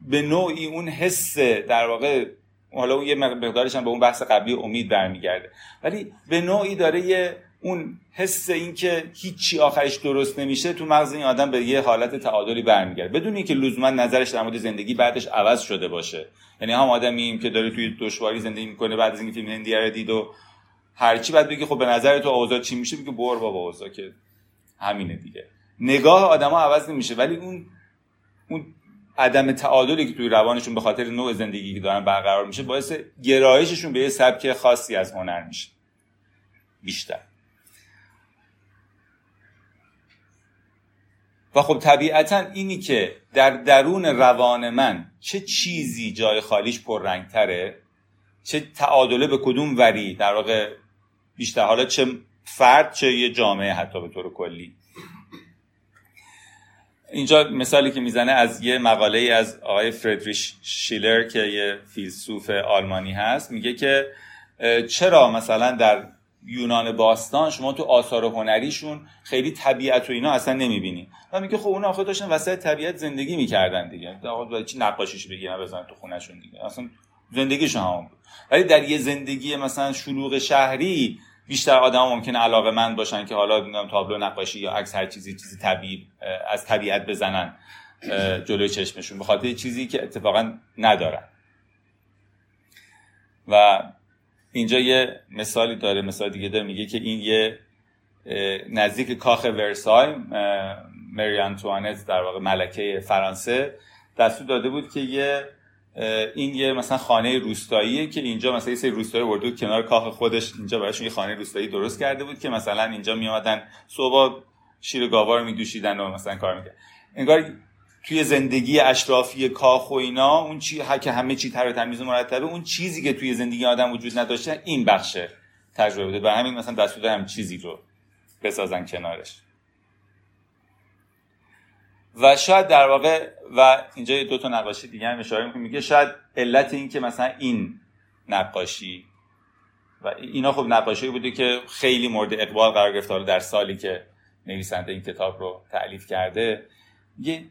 به نوعی اون حس در واقع حالا اون یه مقدارش هم به اون بحث قبلی امید برمیگرده. ولی به نوعی داره یه اون حس اینکه هیچی آخرش درست نمیشه تو مغز این آدم به یه حالت تعادلی برمیگرده. بدون اینکه لزوما نظرش در مورد زندگی بعدش عوض شده باشه. یعنی هم آدمیم که داره توی دشواری زندگی می‌کنه بعد از اینکه فیلم هندی رو دید و هرچی بعد بگی خب به نظر تو اوضاع چی میشه؟ بگه بور بابا اوضاع که همینه دیگه. نگاه آدما عوض نمیشه. ولی اون اون عدم تعادلی که توی روانشون به خاطر نوع زندگی که دارن برقرار میشه باعث گرایششون به یه سبک خاصی از هنر میشه. بیشتر. و خب طبیعتا اینی که در درون روان من چه چیزی جای خالیش پررنگتره چه تعادله به کدوم وری در واقع بیشتر حالا چه فرد چه یه جامعه حتی به طور کلی. اینجا مثالی که می‌زنه از یه مقاله از آقای فردریش شیلر که یه فیلسوف آلمانی هست میگه که چرا مثلا در یونان باستان شما تو آثار هنریشون خیلی طبیعت و اینا اصلا نمی‌بینی. و میگه خب اون آخه داشتن وسط طبیعت زندگی می‌کردن دیگه. در چی نقاشیش بگیرن بزنن تو خونهشون دیگه. اصلا زندگیشون همون بود. ولی در یه زندگی مثلا شلوغ شهری بیشتر آدم ممکن علاقه مند باشن که حالا نمی‌دونم تابلو نقاشی یا عکس هر چیزی چیزی طبیعی از طبیعت بزنن جلوی چشمشون. به خاطر چیزی که اتفاقا ندارن. و اینجا یه مثالی داره مثال دیگه داره میگه که این یه نزدیک کاخ ورسای مری آنتوانت در واقع ملکه فرانسه دستور داده بود که یه این یه مثلا خانه روستاییه که اینجا مثلا یه سری روستایی ورده کنار کاخ خودش اینجا براشون یه خانه روستایی درست کرده بود که مثلا اینجا می اومدن صبح شیر گاوا رو میدوشیدن و مثلا کار می‌کرد انگار توی زندگی اشرافی کاخ و اینا اون چی که همه چی تر تمیز و مرتبه اون چیزی که توی زندگی آدم وجود نداشته این بخش تجربه بوده. و همین مثلا دستور هم چیزی رو بسازن کنارش. و شاید در واقع و اینجا دو تا نقاشی دیگه هم اشاره می‌کنه میگه شاید علت این که مثلا این نقاشی و اینا خب نقاشی بوده که خیلی مورد اقبال قرار گرفته. در سالی که نویسنده این کتاب رو تعلیف کرده یه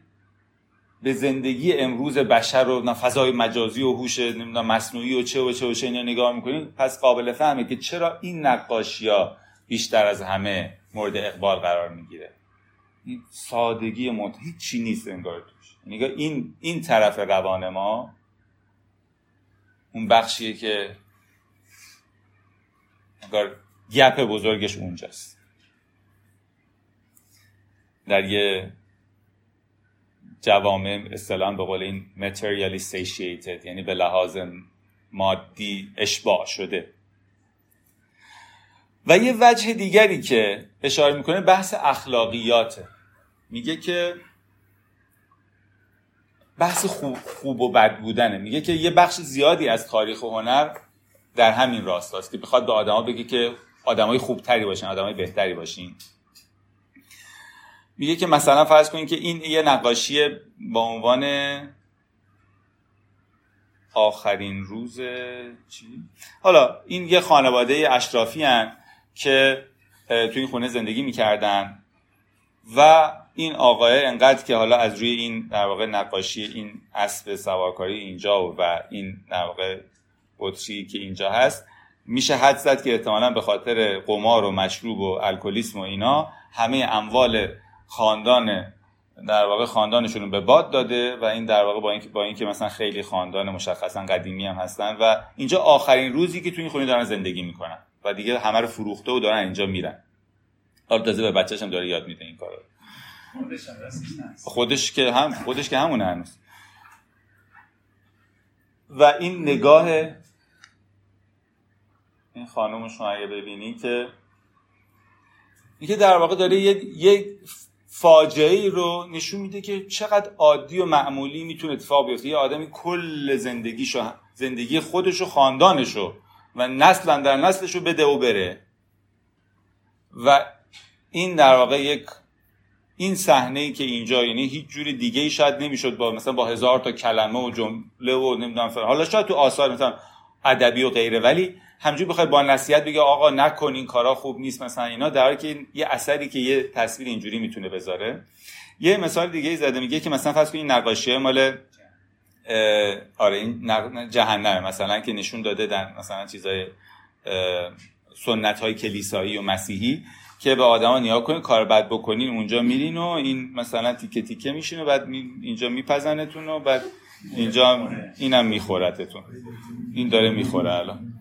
به زندگی امروز بشر و فضای مجازی و هوش مصنوعی و چه و چه و چه اینا نگاه می‌کنین پس قابل فهمه که چرا این نقاشی ها بیشتر از همه مورد اقبال قرار می‌گیره. این سادگی مت هیچی نیست انگار توش. نگاه یعنی این این طرف روان ما اون بخشیه که انگار گپ بزرگش اونجاست. در یه جوامع اصطلاحا به قول این materially satiated یعنی به لحاظ مادی اشباع شده. و یه وجه دیگری که اشاره می‌کنه بحث اخلاقیاته میگه که بحث خوب, خوب و بد بودنه. میگه که یه بخش زیادی از تاریخ و هنر در همین راستاست که بخواد به آدما بگه که آدمای خوبتری باشین آدمای بهتری باشین. میگه که مثلا فرض کنید که این یه نقاشی با عنوان آخرین روز چی؟ حالا این یه خانواده اشرافی هن که توی این خونه زندگی می‌کردن و این آقای انقدر که حالا از روی این در واقع نقاشی این اسب سوارکاری اینجا و این در واقع بطری که اینجا هست میشه حد زد که احتمالا به خاطر قمار و مشروب و الکلیسم و اینا همه اموال خاندان در واقع خاندانشون رو به باد داده و این در واقع با اینکه با اینکه مثلا خیلی خاندان مشخصا قدیمی هم هستن و اینجا آخرین روزی که تو این خونه دارن زندگی می‌کنن و دیگه همه رو فروخته و دارن اینجا میرن. حالا تازه به بچه‌ش هم داره یاد میده این کارو. خودش که هم خودش که همونه هنوز. و این نگاه این خانم شما اگه ببینی که اینکه در واقع داره یک فاجعه ای رو نشون میده که چقدر عادی و معمولی می‌تونه اتفاق بیفته. یه آدمی کل زندگیشو زندگی خودشو خاندانشو و نسل در نسلشو بده و بره. و این در واقع یک این صحنه ای که اینجا یعنی هیچ جوری دیگه ای شاید نمی‌شد با مثلا با هزار تا کلمه و جمله و نمی‌دونم حالا شاید تو آثار مثلا ادبی و غیره ولی همجوری بخواد با نصیحت بگه آقا نکن این کارا خوب نیست مثلا اینا در که یه اثری که یه تصویر اینجوری می‌تونه بذاره. یه مثال دیگه ای زده میگه که مثلا فرض این نقاشی مال آره این جهنم مثلا که نشون داده در مثلا چیزای سنت های کلیسایی و مسیحی که به آدما نیا کنین کار بد بکنین اونجا میرین و این مثلا تیکه تیکه میشین و بعد اینجا میپزنتون و بعد اینجا اینم میخورتتون. این داره می‌خوره الان.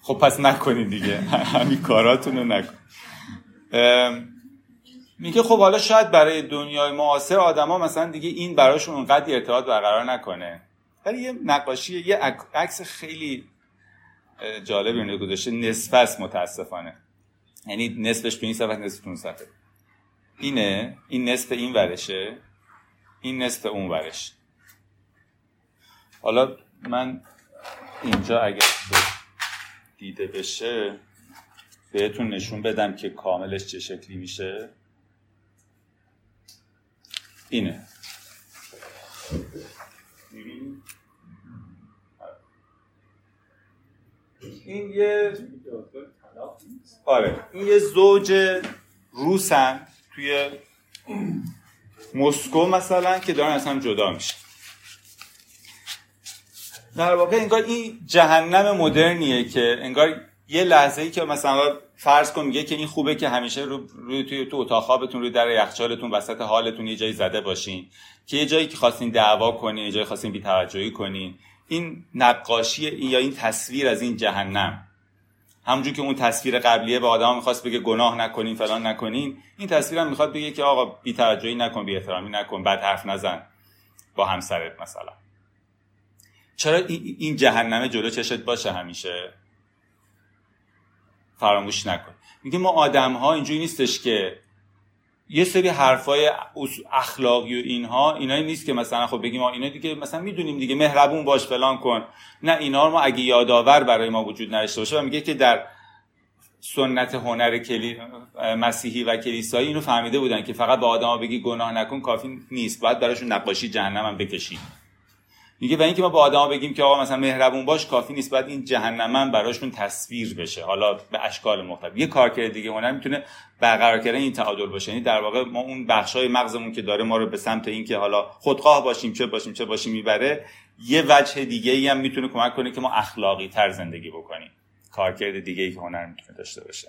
خب پس نکنین دیگه. همین کاراتون رو نکن میگه خب حالا شاید برای دنیای معاصر آدما مثلا دیگه این براشون اونقدر ارتباط برقرار نکنه. ولی یه نقاشی یه عکس خیلی جالبی رو گذاشته. نصف است متاسفانه. یعنی نصفش تو این صفحه نصف اون صفحه. اینه این نصف این ورشه این نصف اون ورش. حالا من اینجا اگر دیده بشه بهتون نشون بدم که کاملش چه شکلی میشه. اینه. این یه آره این یه زوج روسن توی مسکو مثلا که دارن از هم جدا میشه در واقع انگار این جهنم مدرنیه که انگار یه لحظه ای که مثلا فرض کن میگه که این خوبه که همیشه رو روی توی تو اتاق خوابتون روی در یخچالتون وسط حالتون یه جایی زده باشین که یه جایی که خواستین دعوا کنین یه جایی خواستین بی‌توجهی کنین. این نقاشی این یا این تصویر از این جهنم. همونجور که اون تصویر قبلیه به آدم می‌خواست بگه گناه نکنین فلان نکنین این تصویر هم می‌خواد بگه که آقا بی‌توجهی نکن بی احترامی نکن بد حرف نزن. با همسرت مثلا. چرا این جهنمه جلو چشت باشه همیشه؟ فراموش نکن. میگه ما آدم ها اینجوری نیستش که یه سری حرفای اخلاقی و اینها اینایی نیست که مثلا خب بگیم اینا دیگه مثلا می‌دونیم دیگه مهربون باش فلان کن. نه اینا رو ما اگه یادآور برای ما وجود نداشته باشه و میگه که در سنت هنر کلی... مسیحی و کلیسایی اینو فهمیده بودن که فقط به آدما بگی گناه نکن کافی نیست. باید براشون نقاشی جهنم هم بکشی میگه و اینکه ما به آدما بگیم که آقا مثلا مهربون باش کافی نیست. بعد این جهنم براشون تصویر بشه. حالا به اشکال مختلف. یه کارکرد دیگه هنر می‌تونه برقرار کردن این تعادل باشه. یعنی در واقع ما اون بخشای مغزمون که داره ما رو به سمت اینکه حالا خودخواه باشیم چه باشیم چه باشیم می‌بره یه وجه دیگه ای هم می‌تونه کمک کنه که ما اخلاقی تر زندگی بکنیم. کارکرد دیگه ای که هنر می‌تونه داشته باشه.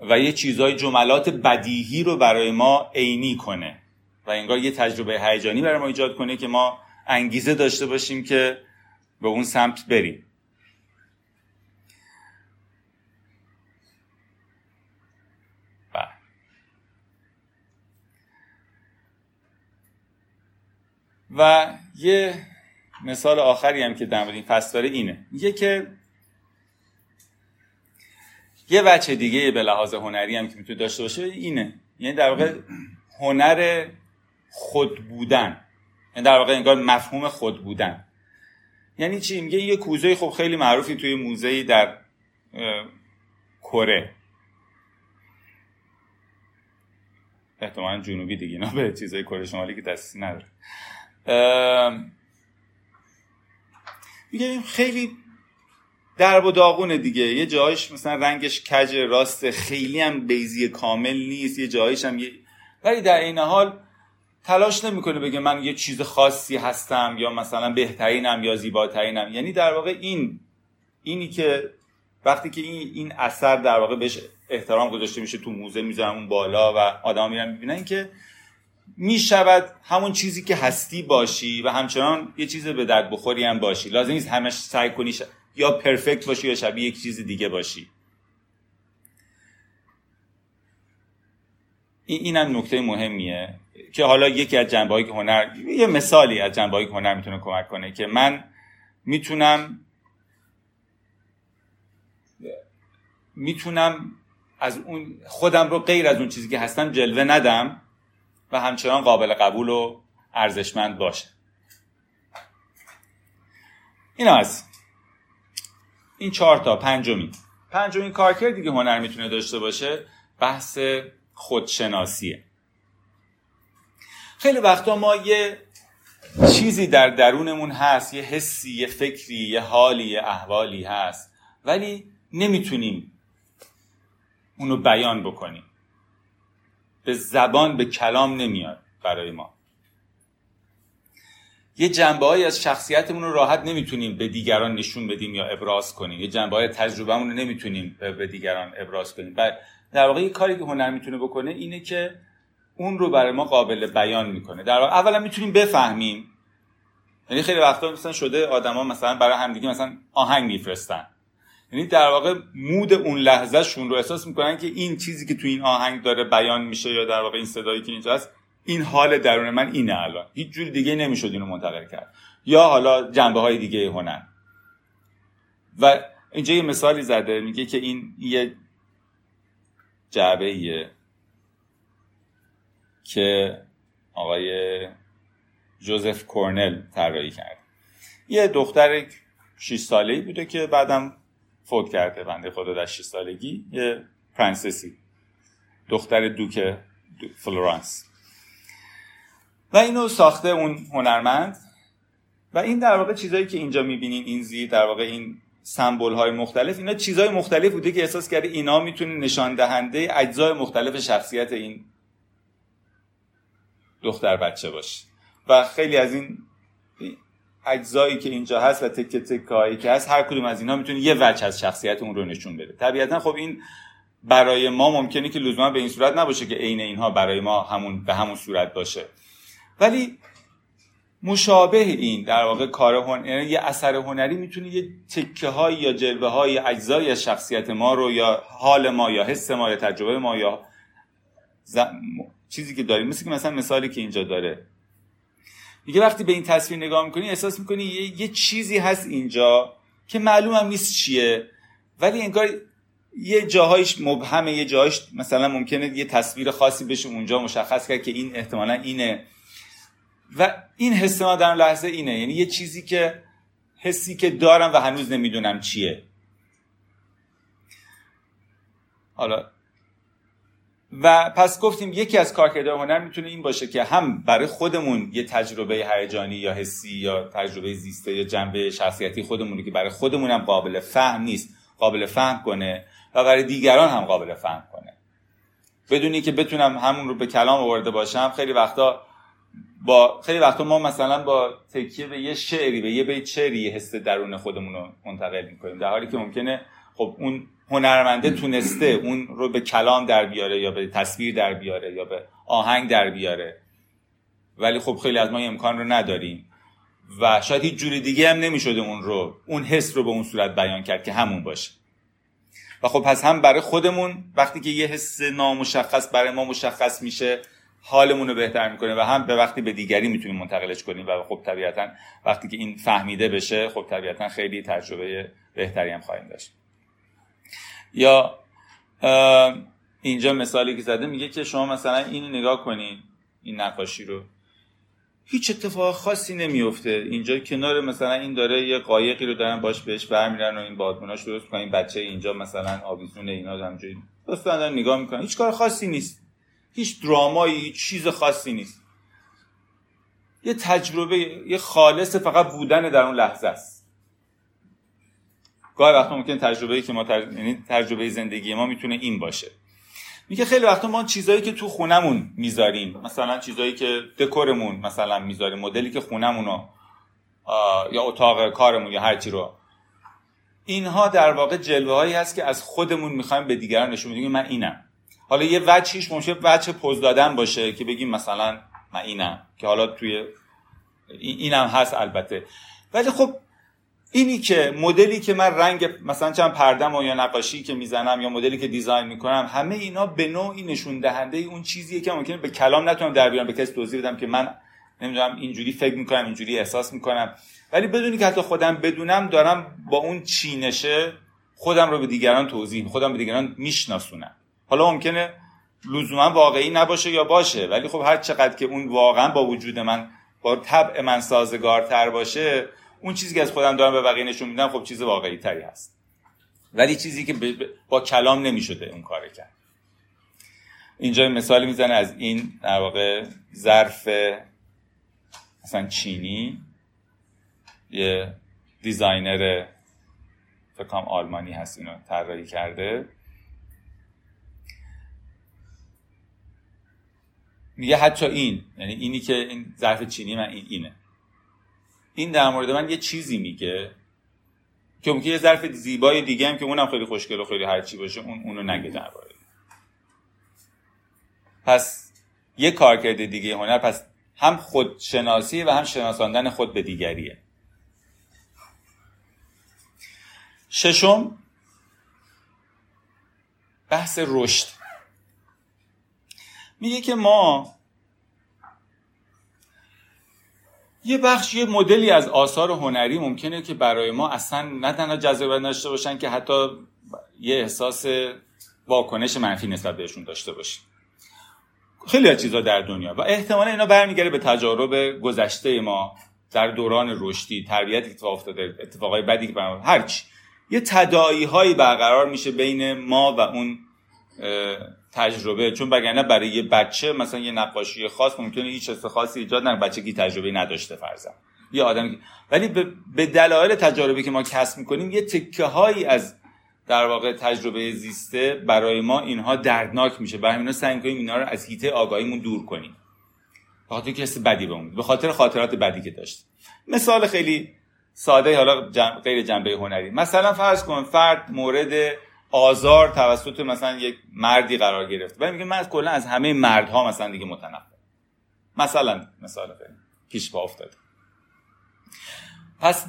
و یه چیزای جملات بدیهی رو برای ما عینی کنه. و انگار یه تجربه هیجانی برای ما ایجاد کنه که ما انگیزه داشته باشیم که به اون سمت بریم. بله. و یه مثال آخری هم که در مورد این فصل اینه. میگه که یه بچه دیگه به لحاظ هنری هم که می‌تونه داشته باشه اینه. یعنی در واقع هنر خود بودن. یعنی در واقع انگار مفهوم خود بودن. یعنی چی؟ میگه یه کوزه خب خیلی معروفی توی موزه در کره. احتمالا جنوبی دیگه نه به چیزای کره شمالی که دستی نداره. میگه خیلی درب و داغونه دیگه. یه جایش مثلا رنگش کج راست خیلی هم بیزی کامل نیست. یه جایش هم یه ولی در این حال تلاش نمی‌کنه بگه من یه چیز خاصی هستم یا مثلا بهترینم یا زیباترینم. یعنی در واقع این اینی که وقتی که این این اثر در واقع بهش احترام گذاشته میشه تو موزه می‌ذارن اون بالا و آدم میرن می‌بینن که می‌شود همون چیزی که هستی باشی و همچنان یه چیز به درد بخوری هم باشی. لازم نیست همش سعی کنی یا پرفکت باشی یا شبیه یک چیز دیگه باشی. این اینم نکته مهمیه. که حالا یکی از جنبه که هنر یه مثالی از جنبه که هنر می‌تونه کمک کنه که من می‌تونم می‌تونم از اون خودم رو غیر از اون چیزی که هستم جلوه ندم و همچنان قابل قبول و ارزشمند باشه این از این چهار تا پنجمی پنجمین کارکرد دیگه هنر می‌تونه داشته باشه بحث خودشناسیه. خیلی وقتا ما یه چیزی در درونمون هست یه حسی یه فکری یه حالی یه احوالی هست ولی نمی‌تونیم اونو بیان بکنیم. به زبان به کلام نمیاد برای ما. یه جنبه از شخصیتمون رو راحت نمی‌تونیم به دیگران نشون بدیم یا ابراز کنیم. یه جنبه های تجربهمون رو نمی‌تونیم به دیگران ابراز کنیم. در واقع یه کاری که هنر می‌تونه بکنه اینه که اون رو برای ما قابل بیان می‌کنه. در واقع اولا می‌تونیم بفهمیم. یعنی خیلی وقتا مثلا شده آدما مثلا برای همدیگه مثلا آهنگ میفرستن. یعنی در واقع مود اون لحظه شون رو احساس می‌کنن که این چیزی که تو این آهنگ داره بیان میشه یا در واقع این صدایی که اینجا هست این حال درون من اینه الان. هیچ جور دیگه نمی‌شد اینو منتقل کرد. یا حالا جنبه های دیگه هنر. و اینجا یه مثالی زده میگه که این یه جعبه که آقای جوزف کورنل طراحی کرد. یه دختر 6 ساله ای بوده که بعدم فوت کرده بنده خدا در 6 سالگی یه princess ی. دختر دوک فلورانس. و اینو ساخته اون هنرمند. و این در واقع چیزایی که اینجا می‌بینین این زیر در واقع این سمبل های مختلف اینا چیزهای مختلف بوده که احساس کرده اینا می‌تونه نشان دهنده اجزای مختلف شخصیت این دختر بچه باشه و خیلی از این اجزایی که اینجا هست و تکه تکه هایی که هست هر کدوم از اینها می‌تونه یه وجه از شخصیت اون رو نشون بده. طبیعتا خب این برای ما ممکنه که لزوما به این صورت نباشه که عین اینها برای ما همون به همون صورت باشه. ولی مشابه این در واقع کار هن... یعنی یه اثر هنری می‌تونه یه تکه های یا جلوه های اجزای شخصیت ما رو یا حال ما یا حس ما یا تجربه ما یا چیزی که داریم مثل که مثلا مثالی که اینجا داره. میگه وقتی به این تصویر نگاه می‌کنی احساس می‌کنی یه, یه چیزی هست اینجا که معلوم هم نیست چیه. ولی انگار یه جاهایش مبهمه یه جاهایش مثلا ممکنه یه تصویر خاصی بشه اونجا مشخص کرد که این احتمالا اینه. و این حس ما در لحظه اینه. یعنی یه چیزی که حسی که دارم و هنوز نمی‌دونم چیه. حالا و پس گفتیم یکی از کارکردهای هنر می‌تونه این باشه که هم برای خودمون یه تجربه هیجانی یا حسی یا تجربه زیسته یا جنبه شخصیتی خودمونی که برای خودمون هم قابل فهم نیست قابل فهم کنه و برای دیگران هم قابل فهم کنه. بدونی که بتونم همون رو به کلام آورده باشم خیلی وقتا با خیلی وقتا ما مثلا با تکیه به یه شعری به یه بیت شعری حس درون خودمون رو منتقل می‌کنیم. در حالی که ممکنه خب اون هنرمنده تونسته اون رو به کلام در بیاره یا به تصویر در بیاره یا به آهنگ در بیاره. ولی خب خیلی از ما این امکان رو نداریم. و شاید هیچ جوری دیگه هم نمی‌شده اون رو اون حس رو به اون صورت بیان کرد که همون باشه. و خب پس هم برای خودمون وقتی که یه حس نامشخص برای ما مشخص میشه حالمون رو بهتر می‌کنه و هم به وقتی به دیگری می‌تونیم منتقلش کنیم. و خب طبیعتا وقتی که این فهمیده بشه خب طبیعتا خیلی تجربه بهتری هم خواهیم داشت. یا اینجا مثالی که زده میگه که شما مثلا اینو نگاه کنین این نقاشی رو. هیچ اتفاق خاصی نمیفته. اینجا کنار مثلا این داره یه قایقی رو دارن باش بهش برمیرن و این بادبوناش درست کنن. این بچه اینجا مثلا آویزون اینا همجوری دارن نگاه می‌کنن. هیچ کار خاصی نیست. هیچ درامایی هیچ چیز خاصی نیست. یه تجربه یه خالص فقط بودن در اون لحظه است. گاهی وقتا ممکن تجربه که ما یعنی تجربه زندگی ما می‌تونه این باشه. میگه خیلی وقتا ما چیزایی که تو خونمون می‌ذاریم مثلا چیزایی که دکورمون مثلا می‌ذاریم مدلی که خونمون یا اتاق کارمون یا هرچی رو اینها در واقع جلوه هایی هست که از خودمون می‌خوایم به دیگران نشون بدیم من اینم. حالا یه وجهش ممکنه وجه پوز دادن باشه که بگیم مثلا من اینم که حالا توی اینم هست البته. ولی خب اینی که مدلی که من رنگ مثلا چند پردم و یا نقاشی که می‌زنم یا مدلی که دیزاین می‌کنم همه اینا به نوعی نشون دهنده اون چیزیه که ممکنه به کلام نتونم در بیان به کسی توضیح بدم که من نمی‌دونم اینجوری فکر می‌کنم اینجوری احساس می‌کنم. ولی بدونی که حتی خودم بدونم دارم با اون چینشه خودم رو به دیگران توضیح خودم به دیگران میشناسونم. حالا ممکنه لزوما واقعی نباشه یا باشه ولی خب هر چقدر که اون واقعا با وجود من با طبع من سازگارتر باشه اون چیزی که از خودم دارم به بقیه نشون میدم خب چیز واقعی تری هست. ولی چیزی که با کلام نمی‌شده اون کار کرد. اینجا مثالی می‌زنه از این در واقع ظرف مثلا چینی. یه دیزاینر فکرم آلمانی هست اینو طراحی کرده. میگه حتی این یعنی اینی که این ظرف چینی من این اینه. این در مورد من یه چیزی میگه که ممکنه یه ظرف زیبای دیگه هم که اونم خیلی خوشگل و خیلی هرچی باشه اون اونو نگه درباره پس یه کارکرد دیگه هنر پس هم خودشناسی و هم شناساندن خود به دیگریه. ششم بحث رشد. میگه که ما یه بخش یه مدلی از آثار هنری ممکنه که برای ما اصلا نه تنها جذابیت داشته باشن که حتی یه احساس واکنش منفی نسبت بهشون داشته باشیم. خیلی از چیزا در دنیا و احتمالا اینا برمیگره به تجارب گذشته ما در دوران رشدی تربیت اتفاق افتاده اتفاقای بدی که هرچی یه تداعی هایی برقرار میشه بین ما و اون تجربه چون بگرنه برای یه بچه مثلا یه نقاشی خاص ممکنه هیچ حس خاصی ایجاد نکنه بچه کی تجربه نداشته فرضاً. یه آدم ولی به دلایل تجاربی که ما کسب می‌کنیم یه تکه هایی از در واقع تجربه زیسته برای ما اینها دردناک میشه. برای همینا سعی کنیم اینا رو از هیته آگاهیمون دور کنیم. به خاطر که حس بدی بهمون به خاطر خاطرات بدی که داشت مثال خیلی ساده حالا جم... غیر جنبه هنری. مثلا فرض کن فرد مورد آزار توسط مثلا یک مردی قرار گرفت. و میگه من کلا از همه مردها مثلا دیگه متنفرم. مثلا مثال خیلی پیش با افتاده پس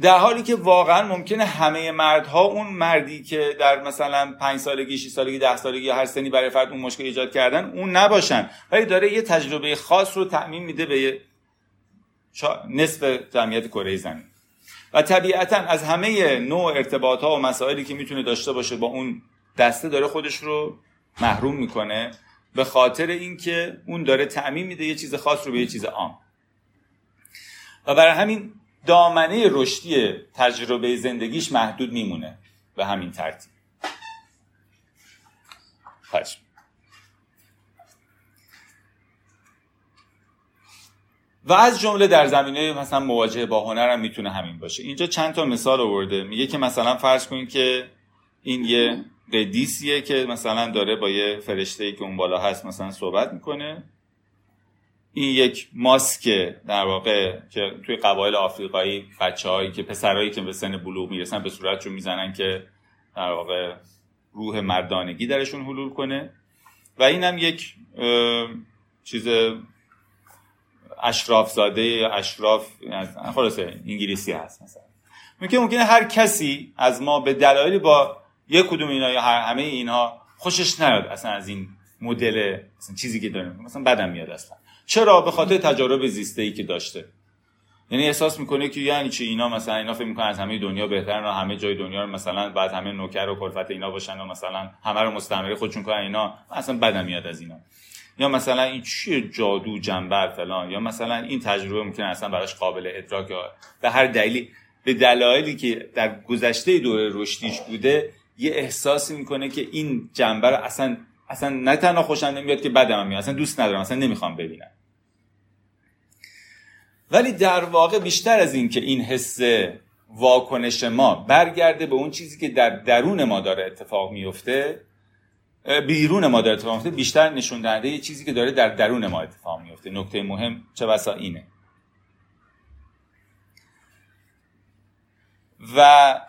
در حالی که واقعا ممکنه همه مردها اون مردی که در مثلا پنج سالگی 6 سالگی ده سالگی هر سنی برای فرد اون مشکل ایجاد کردن اون نباشن. ولی داره یه تجربه خاص رو تعمین میده به نصف جمعیت کره زمین. و طبیعتا از همه نوع ارتباط ها و مسائلی که می‌تونه داشته باشه با اون دسته داره خودش رو محروم می‌کنه به خاطر اینکه اون داره تعمین میده یه چیز خاص رو به یه چیز عام. و برای همین دامنه رشدی تجربه زندگیش محدود میمونه به همین ترتیب. خواهش و از جمله در زمینه مثلا مواجهه با هنر هم می‌تونه همین باشه. اینجا چند تا مثال آورده. میگه که مثلا فرض کنید که این یه قدیسیه که مثلا داره با یه فرشته که اون بالا هست مثلا صحبت می‌کنه. این یک ماسک در واقع که توی قبایل آفریقایی بچه هایی که پسرهایی که به سن بلوغ می‌رسن به صورتشون می‌زنن که در واقع روح مردانگی درشون حلول کنه. و این هم یک چیز اشراف زاده اشراف خلاصه انگلیسی هست مثلا. ممکن ممکنه هر کسی از ما به دلایلی با یک کدوم اینا یا همه اینها خوشش نیاد اصلا از این مدل چیزی که داریم. مثلا بدم میاد اصلا. چرا؟ به خاطر تجارب زیسته ای که داشته. یعنی احساس می‌کنه که یعنی چی؟ اینا مثلا اینا فکر می‌کنن از همه دنیا بهترن و همه جای دنیا رو مثلا بعد همه نوکر و کلفت اینا باشن و مثلا همه رو مستعمره خودشون کنن اینا. اصلا بدم میاد از اینا. یا مثلا این چیه جادو جنبر فلان یا مثلا این تجربه ممکنه اصلا براش قابل ادراک به هر دلیلی به دلایلی که در گذشته دوره رشدیش بوده یه احساسی می‌کنه که این جنبه رو اصلا اصلا نه تنها خوشم نمیاد که بدم میاد اصلا دوست ندارم اصلا نمی‌خوام ببینم. ولی در واقع بیشتر از این که این حس واکنش ما برگرده به اون چیزی که در درون ما داره اتفاق میفته بیرون ما داره اتفاق میفته. بیشتر نشون دهنده یه چیزی که داره در درون ما اتفاق میفته. نکته مهم چه بسا اینه. و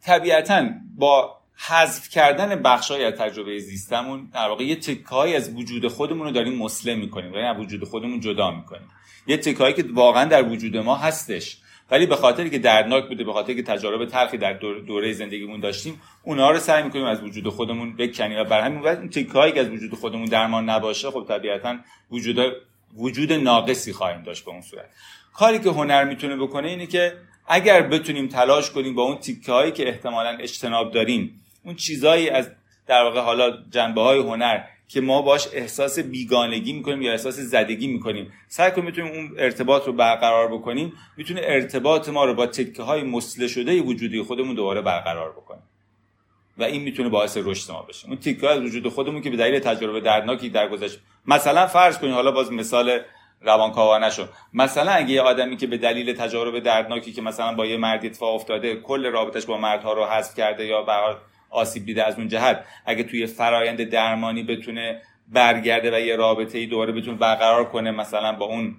طبیعتا با حذف کردن بخشای از تجربه زیستمون در واقع یه تکایی از وجود خودمون رو داریم مسلم می‌کنیم. یعنی از وجود خودمون جدا می‌کنیم. یه تکایی که واقعا در وجود ما هستش ولی به خاطری که دردناک بوده به خاطری که تجارب تلخی در دوره زندگیمون داشتیم اونها رو سعی می‌کنیم از وجود خودمون بکنیم. و بر همین وجه این تکایی که از وجود خودمون درمان نباشه خب طبیعتا وجود وجود ناقصی خواهیم داشت به اون صورت. کاری که هنر می‌تونه بکنه اینه که اگر بتونیم تلاش کنیم با اون تیکه هایی که احتمالا اجتناب داریم اون چیزایی از در واقع حالا جنبه های هنر که ما باش احساس بیگانگی می‌کنیم یا احساس زدگی می‌کنیم. سعی کنیم می‌تونیم اون ارتباط رو برقرار بکنیم. می‌تونه ارتباط ما رو با تکه های مسله شده وجودی خودمون دوباره برقرار بکنیم و این می‌تونه باعث رشد ما بشه. اون تیکه از وجود خودمون که به دلیل تجربه دردناکی در گذشته مثلا فرض کنیم حالا باز مثال روانکاوا نشو. مثلا اگه یه آدمی که به دلیل تجارب دردناکی که مثلا با یه مردی اتفاق افتاده کل رابطش با مردها رو حذف کرده یا به آسیب دیده از اون جهت. اگه توی فرایند درمانی بتونه برگرده و یه رابطه ای دوباره بتونه برقرار کنه مثلا با اون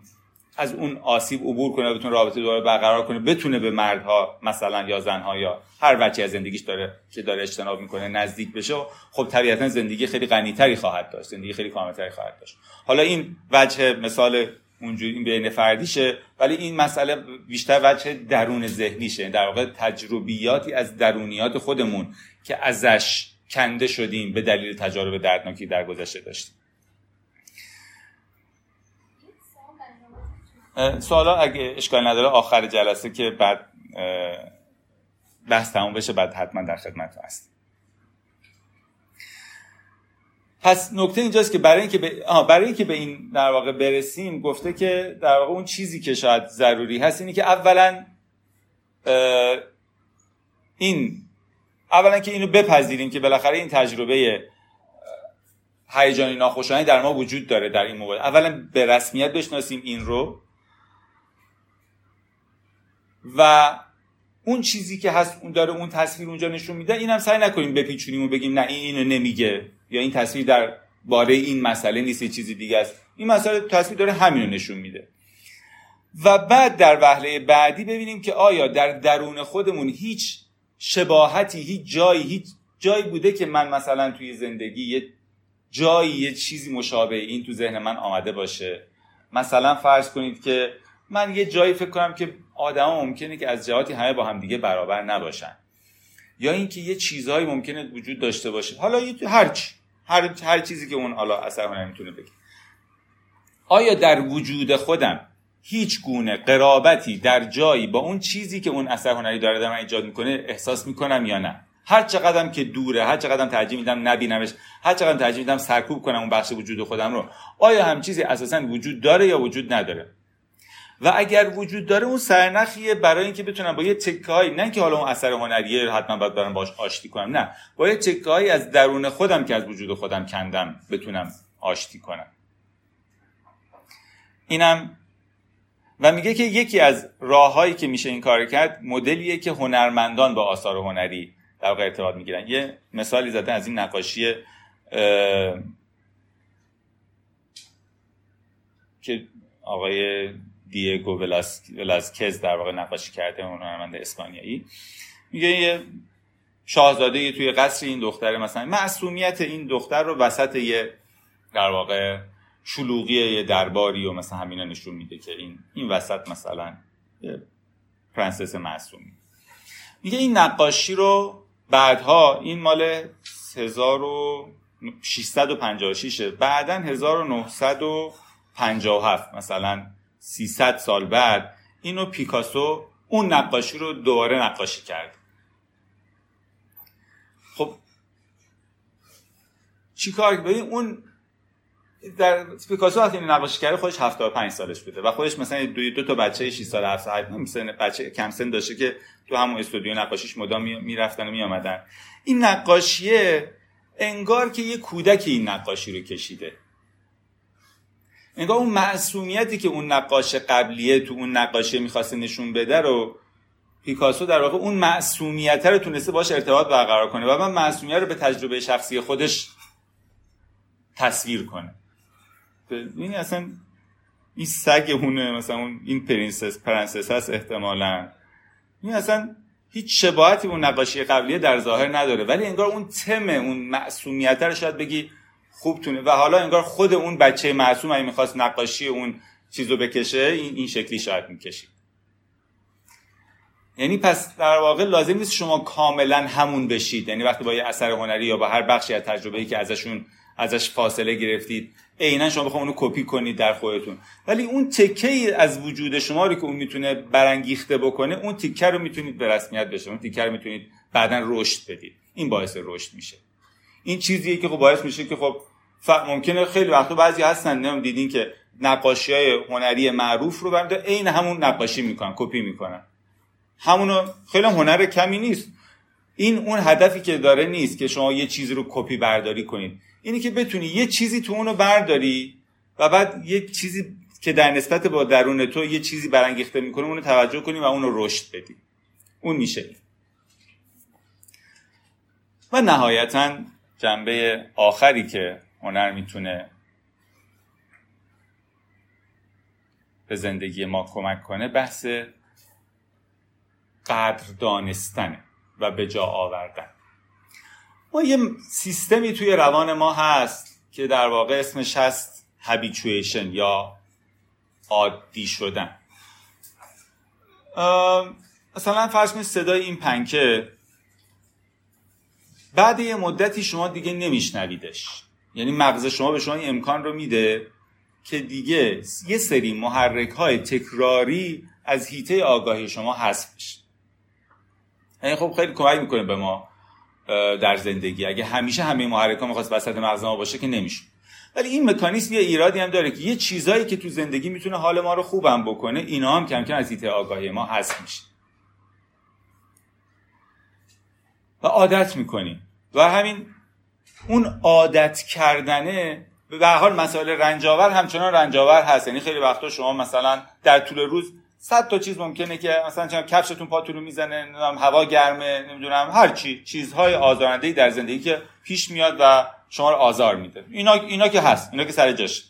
از اون آسیب عبور کنه بتونه رابطه دوباره برقرار کنه بتونه به مردها مثلا یا زنها یا هر بچه از زندگیش داره که داره اجتناب می‌کنه نزدیک بشه خب طبیعتا زندگی خیلی غنیتری خواهد داشت زندگی خیلی کاملتری خواهد داشت. حالا این وجه مثال اونجوری این بین فردیشه ولی این مسئله بیشتر وجه درون ذهنیشه در واقع تجربیاتی از درونیات خودمون که ازش کنده شدیم به دلیل تجارب دردناکی در گذشته داشتیم. سوالا اگه اشکال نداره آخر جلسه که بعد بحث تموم بشه بعد حتما در خدمت هست پس نکته اینجاست که برای اینکه به برای اینکه به این در واقع برسیم گفته که در واقع اون چیزی که شاید ضروری هست اینه که اولا این اولا که اینو بپذیریم که بالاخره این تجربه هیجانی ناخوشایندی در ما وجود داره در این موارد اولا به رسمیت بشناسیم این رو و اون چیزی که هست اون داره اون تصویر اونجا نشون میده اینم سعی نکنیم بپیچونیم و بگیم نه این اینو نمیگه یا این تصویر در باره این مسئله نیست یه چیزی دیگه است. این مسئله تصویر داره همینو نشون میده. و بعد در وهله بعدی ببینیم که آیا در درون خودمون هیچ شباهتی هیچ جایی هیچ جایی بوده که من مثلا توی زندگی یه جایی یه چیزی مشابه این تو ذهن من آمده باشه. مثلا فرض کنید که من یه جایی فکر کنم که آدما ممکنه که از جهاتی همه با هم دیگه برابر نباشن. یا اینکه یه چیزهایی ممکنه وجود داشته باشه. حالا هر چی هر هر چیزی که اون حالا اثر می‌تونه بگه. آیا در وجود خودم هیچ گونه قرابتی در جایی با اون چیزی که اون اثر هنری داره در من ایجاد می‌کنه احساس می‌کنم یا نه. هر چقدرم که دوره هر چقدرم ترجیح میدم نبینمش هر چقدرم ترجیح میدم سرکوب کنم اون بخش وجود خودم رو آیا هم چیزی اساسا وجود داره یا وجود نداره؟ و اگر وجود داره اون سرنخیه برای اینکه بتونم با یه تکه نه اینکه حالا اون اثر هنریه حتما باید برم باش آشتی کنم نه. با یه تکه از درون خودم که از وجود خودم کندم بتونم آشتی کنم. اینم و میگه که یکی از راههایی که میشه این کار کرد مدلیه که هنرمندان با آثار هنری در واقع ارتباط می‌گیرن. یه مثالی زدن از این نقاشی که آقای دیگو ولاسکز در واقع نقاشی کرده هنرمند اسپانیایی. میگه یه شاهزاده توی قصر این دختر مثلا معصومیت این دختر رو وسط یه در واقع شلوغی یه درباری و مثلا همینا نشون میده که این این وسط مثلا پرنسس معصومی. میگه این نقاشی رو بعدها این مال 1656 بعدا 1957 مثلا 300 سال بعد اینو پیکاسو اون نقاشی رو دوباره نقاشی کرد. خب چی کار ببین اون در پیکاسو وقتی نقاشی کرده خودش 75 سالش بوده و خودش مثلا دو, دو تا بچه 6 سال 7 سال مثلا بچه کم سن داشته که تو همون استودیو نقاشیش مدام می‌رفتن و میآمدن. این نقاشیه انگار که یه کودکی این نقاشی رو کشیده. انگار اون معصومیتی که اون نقاش قبلیه تو اون نقاشی می‌خواسته نشون بده رو پیکاسو در واقع اون معصومیت رو تونسته باش ارتباط برقرار کنه و من معصومیت رو به تجربه شخصی خودش تصویر کنه. این اصلا این سگ اونه مثلا اون این princess princess هست احتمالا. این اصلا هیچ شباهتی اون نقاشی قبلیه در ظاهر نداره. ولی انگار اون تم اون معصومیت رو شاید بگی خوب تونه. و حالا انگار خود اون بچه معصوم اگه می‌خواست نقاشی اون چیزو بکشه این, این شکلی شاید می‌کشید یعنی پس در واقع لازم نیست شما کاملا همون بشید. یعنی وقتی با یه اثر هنری یا با هر بخشی از تجربه‌ای که ازشون ازش فاصله گرفتید عینا شما بخوام اونو کپی کنید در خودتون. ولی اون تکه از وجود شما رو که اون می‌تونه برانگیخته بکنه اون تیکه رو می‌تونید به رسمیت بشه. اون تیکه رو می‌تونید بعدا رشد بدید. این باعث رشد میشه. این چیزیه که خب باعث میشه که خب ممکنه خیلی وقتا بعضی هستن نمی‌دونم دیدین که نقاشی های هنری معروف رو برمیدارن عین همون نقاشی می‌کنن کپی می‌کنن. همونو خیلی هنر کمی نیست. این اون هدفی که داره نیست که شما یه چیزی رو کپی برداری کنید. اینی که بتونی یه چیزی تو اونو برداری و بعد یه چیزی که در نسبت با درون تو یه چیزی برانگیخته می‌کنه اونو توجه کنی و اونو رشد بدی. اون میشه و نهایتا جنبه آخری که هنر می‌تونه به زندگی ما کمک کنه بحث قدر دانستن و به جا آوردن. ما یه سیستمی توی روان ما هست که در واقع اسمش هست هابیچویشن یا عادی شدن. مثلا فرض کنید صدای این پنکه بعد یه مدتی شما دیگه نمیشنویدش. یعنی مغز شما به شما این امکان رو میده که دیگه یه سری محرک های تکراری از هیته آگاهی شما حذف بشه. یعنی خب خیلی کمک می‌کنه به ما. در زندگی. اگه همیشه همه محرک ها می‌خواست وسط مغز ما باشه که نمیشه. ولی این مکانیزم یه ایرادی هم داره که یه چیزایی که تو زندگی می‌تونه حال ما رو خوبم بکنه اینا هم کم کم از ایته آگاهی ما هست میشه. و عادت می‌کنیم. و همین اون عادت کردنه به حال مسائل رنجاور همچنان رنجاور هست. یعنی خیلی وقتا شما مثلا در طول روز صد تا چیز ممکنه که مثلا چون کفشتون پاتون می‌زنه نمی‌دونم هوا گرمه نمی‌دونم هر چی چیزهای آزارنده در زندگی که پیش میاد و شما رو آزار میده. اینا اینا که هست اینا که سر جاش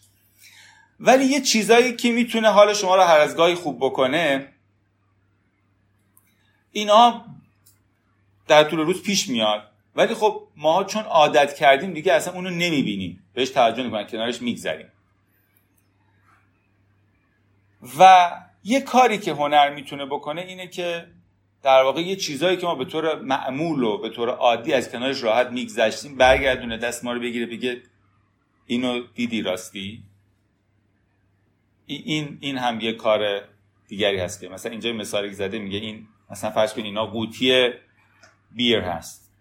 ولی یه چیزایی که می‌تونه حال شما رو هر از گاهی خوب بکنه اینا در طول روز پیش میاد. ولی خب ما چون عادت کردیم دیگه اصلا اونو نمی‌بینیم. بهش توجه نمی‌کنیم کنارش میگذریم. و یه کاری که هنر می‌تونه بکنه اینه که در واقع یه چیزایی که ما به طور معمول و به طور عادی از کنارش راحت میگذشتیم برگردونه دست ما رو بگیره بگه اینو دیدی راستی؟ این این هم یه کار دیگری هست که مثلا اینجا مثالی زده میگه این مثلا فرض کن اینا قوطی بیر هست.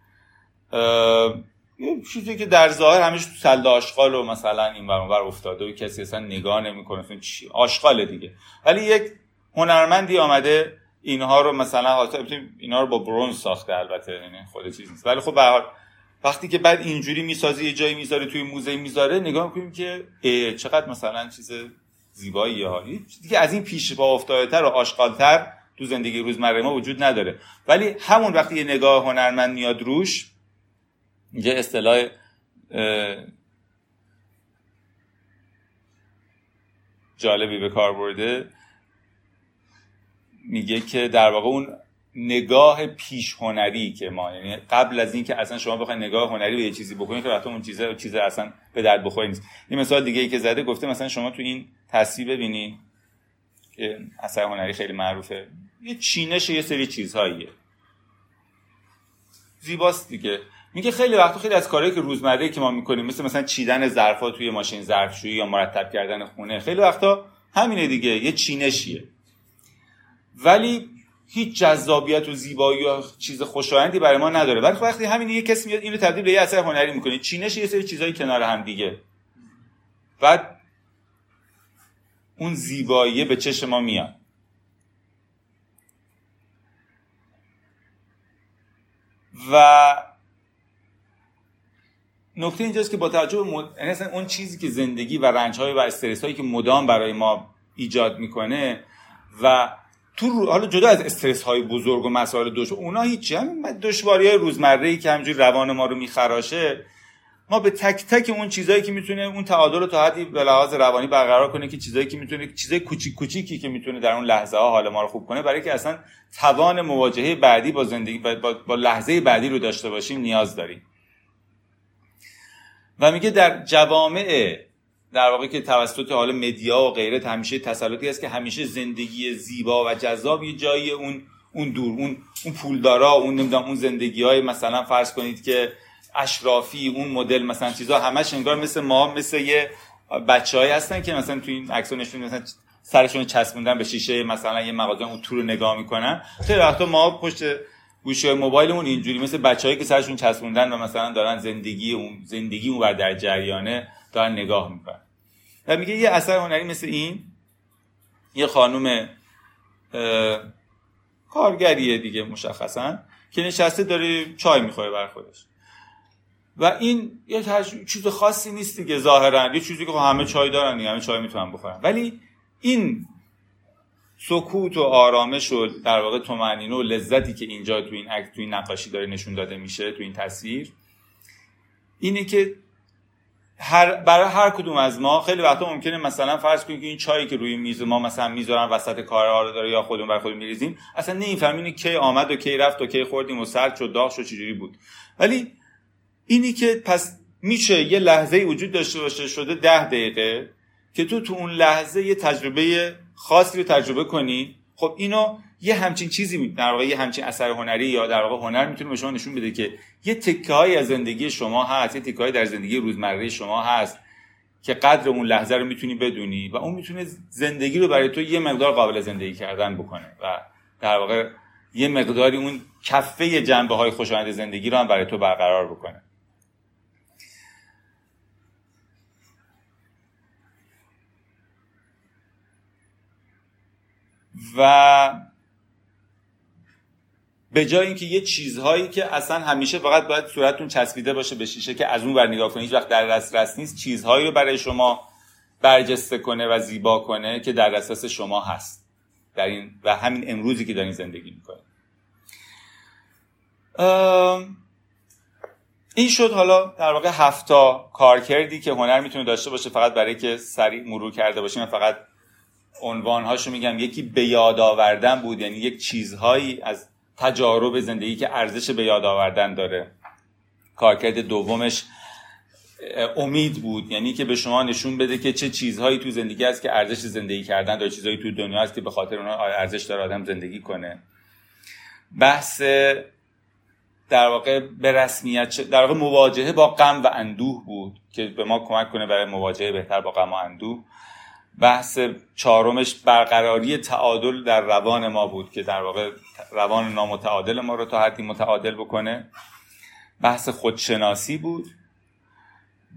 یه چیزی که در ظاهر همیشه تو سلد آشغال و مثلا این بر افتاده و کسی اصلا نگاه نمی‌کنه. چی؟ آشغال دیگه. ولی یک هنرمندی آمده اینها رو مثلا اینا رو با برونز ساخته البته یعنی خود چیز نیست. ولی خب به وقتی که بعد اینجوری می‌سازه یه جایی می‌ذاره توی موزه می‌ذاره نگاه می‌کنیم که چقدر مثلا چیز زیبایی ها. دیگه از این پیش با افتاده تر و آشغالتر تو زندگی روزمره ما وجود نداره. ولی همون وقتی یه نگاه هنرمند میاد روش یه اصطلاح جالبی به کار برده. میگه که در واقع اون نگاه پیش هنری که ما یعنی قبل از اینکه اصلا شما بخواید نگاه هنری به یه چیزی بکنید که وقتی اون چیز چیز اصلا به درد بخوری نیست. این مثال دیگه ای که زده گفته مثلا شما تو این تصویر ببینید که اثر هنری خیلی معروفه. یه چینش یه سری چیزهاییه. زیباست دیگه. میگه خیلی وقتا خیلی از کارهایی که روزمره که ما می‌کنیم مثل مثلا چیدن ظرفا توی ماشین ظرفشویی یا مرتب کردن خونه خیلی وقتا همینه دیگه یه چینشیه. ولی هیچ جذابیت و زیبایی و چیز خوشایندی برای ما نداره. ولی وقتی همین یه کسی میاد اینو تبدیل به یه اثر هنری می‌کنه. چینش یه سری چیزایی کنار هم دیگه. بعد اون زیبایی به چشم ما میاد. و نکته اینجاست که با توجه به مد... یعنی اون چیزی که زندگی و رنج های و استرس هایی که مدام برای ما ایجاد می‌کنه و تو حالا جدا از استرس های بزرگ و مسائل دوش اونا هیچی. هم دشواری های روزمره ای که همجوری روان ما رو میخراشه ما به تک تک اون چیزایی که می‌تونه اون تعادل رو تا حدی به لحاظ روانی برقرار کنه که چیزایی که می‌تونه چیزای کوچیک کوچیکی که می‌تونه در اون لحظه ها حال ما رو خوب کنه برای که اصلا توان مواجهه بعدی با زندگی با, با لحظه بعدی رو داشته باشیم نیاز داریم. و میگه در جوامع در واقع که توسط حال مدیا و غیره همیشه تسلطی هست که همیشه زندگی زیبا و جذاب یه جایی اون اون دور اون اون پولدارا اون نمی‌دونم اون زندگی های مثلا فرض کنید که اشرافی اون مدل مثلا چیزا همش انگار مثل ما مثل یه بچه‌ای هستن که مثلا تو این عکس نشون مثلا سرشون چسبوندن به شیشه مثلا یه مغازه اون تو رو نگاه می‌کنن. خیلی وقتا ما پشت گوشی موبایلمون اینجوری مثل بچه‌ای که سرشون چسبوندن و مثلا دارن زندگی اون زندگی اون در جریانه دارن نگاه می‌کنن. و میگه یه اثر هنری مثل این یه خانم کارگریه دیگه مشخصا که نشسته داره چای می‌خوره بر خودش. و این یه چیز خاصی نیست دیگه ظاهرا یه چیزی که خب همه چای دارن همه چای می‌تونن بخورن. ولی این سکوت و آرامش و در واقع تومنینه و لذتی که اینجا تو این تو این نقاشی داره نشون داده میشه تو این تصویر اینه که هر برای هر کدوم از ما خیلی وقتا ممکنه مثلا فرض کنیم که این چایی که روی میز ما مثلا می‌ذارن وسط کار رو داره یا خودمون بر خودمون میریزیم اصلا نمی‌فهمیم کی آمد و کی رفت و کی خوردیم و سرد شد داغ شد چجوری بود. ولی اینی که پس میشه یه لحظه وجود داشته باشه شده ده دقیقه که تو تو اون لحظه یه تجربه خاصی رو تجربه کنی. خب اینو یه همچین چیزی در واقع یه همچین اثر هنری یا در واقع هنر می‌تونه به شما نشون بده که یه تکه از زندگی شما هست یه تکه در زندگی روزمره شما هست که قدر اون لحظه رو می‌تونی بدونی و اون می‌تونه زندگی رو برای تو یه مقدار قابل زندگی کردن بکنه و در واقع یه مقداری اون کفه جنبه های خوشایند زندگی رو هم برای تو برقرار بکنه. و به جای اینکه یه چیزهایی که اصلا همیشه فقط باید صورتتون چسبیده باشه به شیشه که از اون ور نگاه کنید هیچ وقت در دسترس نیست چیزهایی رو برای شما برجسته کنه و زیبا کنه که در دسترس شما هست. در این و همین امروزی که دارین زندگی می‌کنید. این شد حالا در واقع هفتا کارکردی که هنر می‌تونه داشته باشه فقط برای که سریع مرور کرده باشیم فقط عنوانهاشو میگم. یکی به یاد آوردن بود یعنی یک چیزهایی از تجارب زندگی که ارزش به یاد آوردن داره. کارکرد دومش امید بود. یعنی که به شما نشون بده که چه چیزهایی تو زندگی هست که ارزش زندگی کردن داره چیزهایی تو دنیا هست که به خاطر اونها ارزش داره آدم زندگی کنه. بحث در واقع به رسمیت در واقع مواجهه با غم و اندوه بود که به ما کمک کنه برای مواجهه بهتر با غم و اندوه. بحث چهارمش برقراری تعادل در روان ما بود که در واقع روان نامتعادل ما رو تا حدی متعادل بکنه. بحث خودشناسی بود.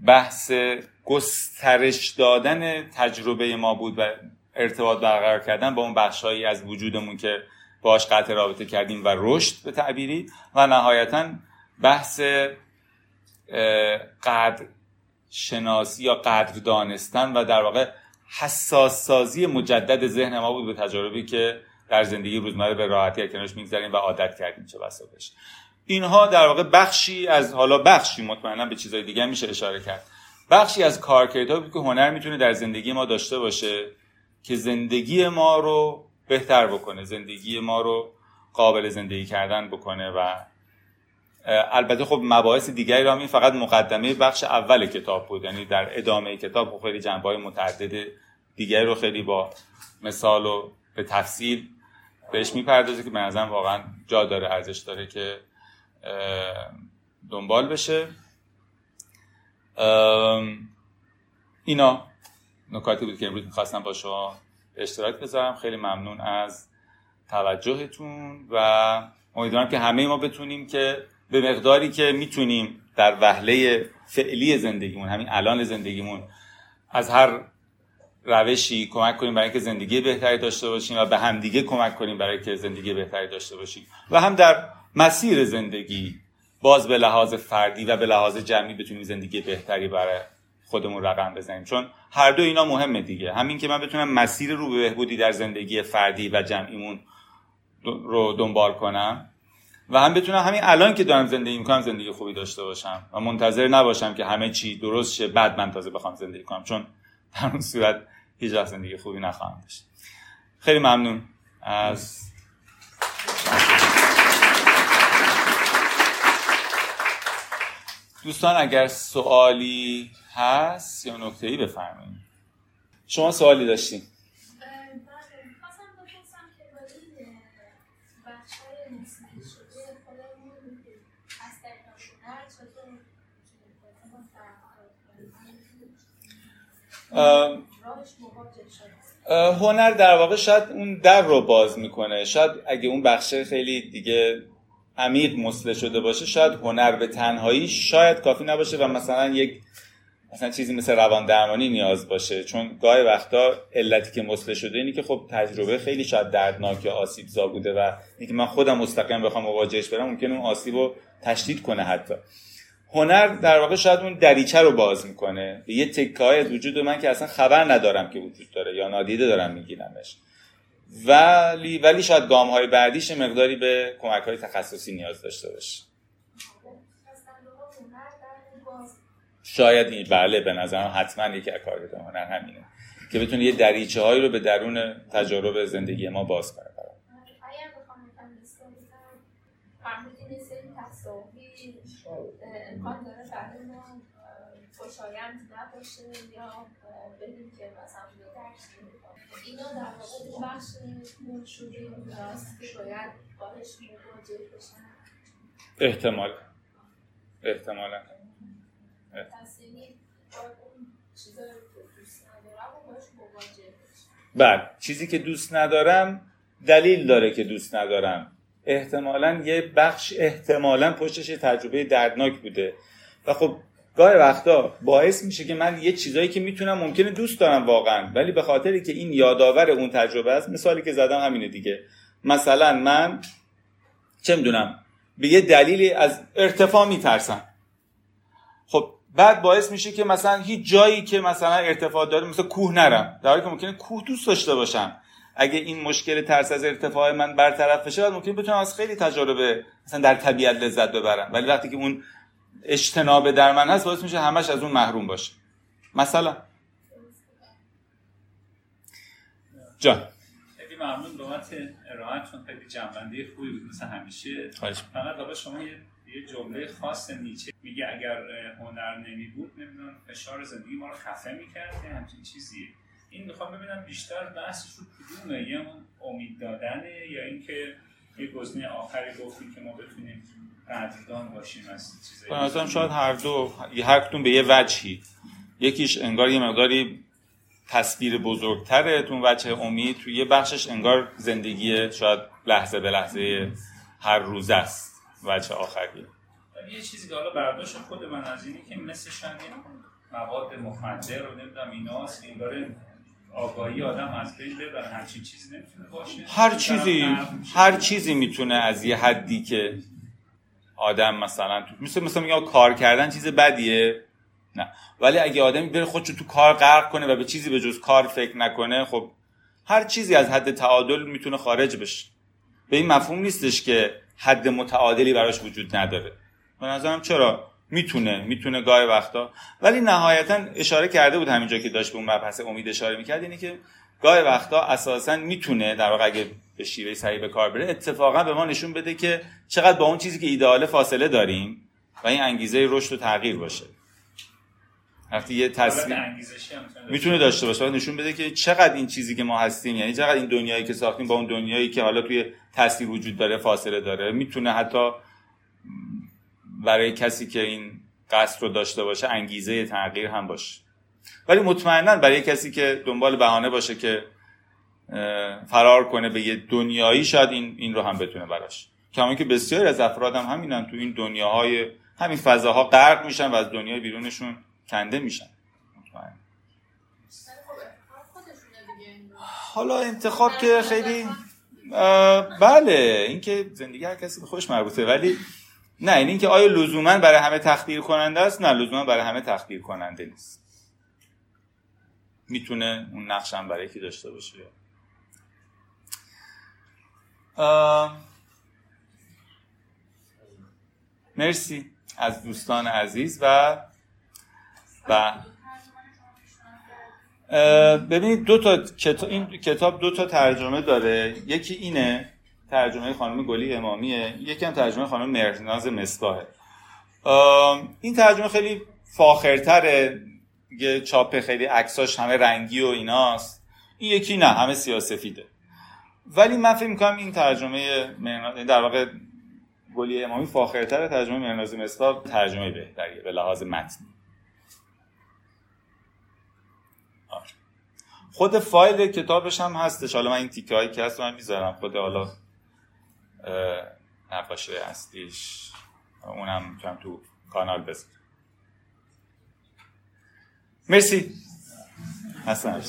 بحث گسترش دادن تجربه ما بود و ارتباط برقرار کردن با اون بخشهایی از وجودمون که باش قطع رابطه کردیم و رشد به تعبیری و نهایتا بحث قدر شناسی یا قدر دانستن و در واقع حساس سازی مجدد ذهن ما بود به تجاربی که در زندگی روزمره به راحتی کنارش می‌گذاریم و عادت کردیم چه بسا بشه اینها در واقع بخشی از حالا بخشی مطمئنا به چیزهای دیگه میشه اشاره کرد. بخشی از کارکردها بود که هنر می‌تونه در زندگی ما داشته باشه که زندگی ما رو بهتر بکنه زندگی ما رو قابل زندگی کردن بکنه و البته خب مباحث دیگری را فقط مقدمه بخش اول کتاب بود. یعنی در ادامه کتاب خب خیلی جنبه های متعدد دیگری رو خیلی با مثال و به تفصیل بهش می‌پردازه که به نظرم واقعا جا داره ارزش داره که دنبال بشه. اینا نکاتی بود که امروز می‌خواستم با شما اشتراک بذارم. خیلی ممنون از توجهتون و امیدوارم که همه ما بتونیم که به مقداری که می‌تونیم در وهله فعلی زندگیمون همین الان زندگیمون از هر روشی کمک کنیم برای اینکه زندگی بهتری داشته باشیم و به همدیگه کمک کنیم برای که زندگی بهتری داشته باشیم. و هم در مسیر زندگی باز به لحاظ فردی و به لحاظ جمعی بتونیم زندگی بهتری برای خودمون رقم بزنیم. چون هر دو اینا مهمه دیگه. همین که من بتونم مسیر رو به بهبودی در زندگی فردی و جمعیمون رو دنبال کنم و هم بتونم همین الان که دارم زندگی می‌کنم زندگی خوبی داشته باشم و منتظر نباشم که همه چی درست شه بعد من تازه بخوام زندگی کنم چون در اون صورت هیچ زندگی خوبی نخواهم داشت. خیلی ممنون. از دوستان اگر سوالی هست یا نکته ای بفرمایید. شما سوالی داشتین. هنر در واقع شاید اون در رو باز می‌کنه. شاید اگه اون بخشه خیلی دیگه عمیق مسله شده باشه شاید هنر به تنهایی شاید کافی نباشه و مثلا یک مثلا چیزی مثل روان درمانی نیاز باشه. چون گاهی وقتا علتی که مسله شده اینی که خب تجربه خیلی شاید دردناک یا آسیب زا بوده و اینکه من خودم مستقیم بخوام مواجهش برم ممکنه اون آسیب رو تشدید کنه حتی. هنر در واقع شاید اون دریچه رو باز می‌کنه. به یه تکه های وجود من که اصلا خبر ندارم که وجود داره یا نادیده دارم میگیرمش. ولی ولی شاید گام های بعدیش مقداری به کمک های تخصصی نیاز داشته باشه. شاید این بله به نظرم حتما یکی از کارگاه هنر همینه که بتونه یه دریچه هایی رو به درون تجارب زندگی ما باز کنه امکان داره برای ما خوشایند نباشه یا بدیم که مثلا اینا در واقع بخش شده راست که باید باش مواجه بشن. احتمال. احتمالا. بله. چیزی که دوست ندارم دلیل داره که دوست ندارم. احتمالا یه بخش احتمالا پشتش تجربه دردناک بوده. و خب گاهی وقتا باعث میشه که من یه چیزایی که می‌تونم ممکنه دوست دارم واقعا ولی به خاطری که این یادآور اون تجربه است مثالی که زدم همینه دیگه. مثلا من چه می‌دونم به یه دلیلی از ارتفاع میترسم. خب بعد باعث میشه که مثلا هیچ جایی که مثلا ارتفاع داره مثل کوه نرم. در حالی که ممکنه کوه دوست داشته باشم. اگه این مشکل ترس از ارتفاع من برطرف بشه بعد ممکن بتونم از خیلی تجربه مثلا در طبیعت لذت ببرم. ولی وقتی که اون اجتناب در من هست باعث میشه همش از اون محروم باشه. مثلا. جان. خیلی ممنون بابت ارائهتون خیلی جنبنده خوبی بود مثل همیشه. فقط حالا شما یه یه جمله خاص نیچه. میگه اگر هنر نمی بود نمی‌دونم فشار زندگی ما رو خفه می‌کرد همچین چیزیه. این می‌خوام ببینم بیشتر بحثش رو کدومه؟ یه اون امید دادنه یا اینکه یه گزینه آخری گفتیم که ما بتونیم قدردان باشیم از چیزایی شاید هر دو هر کدوم به یه وجهی. یکیش انگار یه مقداری تصویر بزرگتره تو وجه امید. تو یه بخشش انگار زندگی شاید لحظه به لحظه هر روز است وجه آخری. یه چیزی که حالا برداشت خود من از اینه که مثل مواد مخدر رو نمی‌دونم ایناست این داره آگاهی آدم از بین ببره همچین چیزی نمی‌تونه باشه. هر چیزی هر چیزی می‌تونه از یه حدی که آدم مثلا تو مثل مثلا میگه کار کردن چیز بدیه؟ نه. ولی اگه آدمی بره خودشو تو کار غرق کنه و به چیزی به جز کار فکر نکنه خب هر چیزی از حد تعادل می‌تونه خارج بشه. به این مفهوم نیستش که حد متعادلی براش وجود نداره. به نظرم چرا؟ می‌تونه می‌تونه گاهی وقتا. ولی نهایتا اشاره کرده بود همینجا که داشت به اون مبحث امید اشاره می‌کرد اینه که گاهی وقتا اساسا می‌تونه در واقع اگه به شیوه صحیح به کار بره اتفاقا به ما نشون بده که چقدر با اون چیزی که ایدئال فاصله داریم و این انگیزه رشد و تغییر باشه. وقتی یه تصویر می‌تونه داشته باشه و نشون بده که چقدر این چیزی که ما هستیم یعنی چقدر این دنیایی که ساختیم با اون دنیایی که حالا توی تصویر وجود داره فاصله داره می‌تونه حتی برای کسی که این قصد رو داشته باشه انگیزه تغییر هم باشه. ولی مطمئنا برای کسی که دنبال بهانه باشه که فرار کنه به یه دنیایی شاید این, این رو هم بتونه براش. کما که بسیاری از افراد هم همینن تو این دنیاهای همین فضاها غرق میشن و از دنیای بیرونشون کنده میشن. حالا انتخاب که خیلی بله اینکه زندگی هر کسی به خودش مربوطه ولی نه این اینکه آیا لزوما برای همه تخدیر کننده است؟ نه لزوما برای همه تخدیر کننده نیست. می‌تونه اون نقش هم برای کی داشته باشه. مرسی از دوستان عزیز و و ببینید دو تا کتاب این کتاب دو تا ترجمه داره. یکی اینه ترجمه خانم گلی امامیه. یکی هم ترجمه خانم مرناز مصباحه این ترجمه خیلی فاخرتره. یه چاپ خیلی عکساش همه رنگی و ایناست. این یکی نه همه سیاسفیده ولی من فکر می‌کنم این ترجمه در واقع گلی امامی فاخرتره. ترجمه مرناز مصباح ترجمه بهتریه به لحاظ متنی. آره. خود فایل کتابش هم هستش. حالا من این تیکه هایی که هست من می‌ذارم. خود حالا نقاشه اصلیش اونم می‌تونم تو کانال بذارم. مرسی. حسن.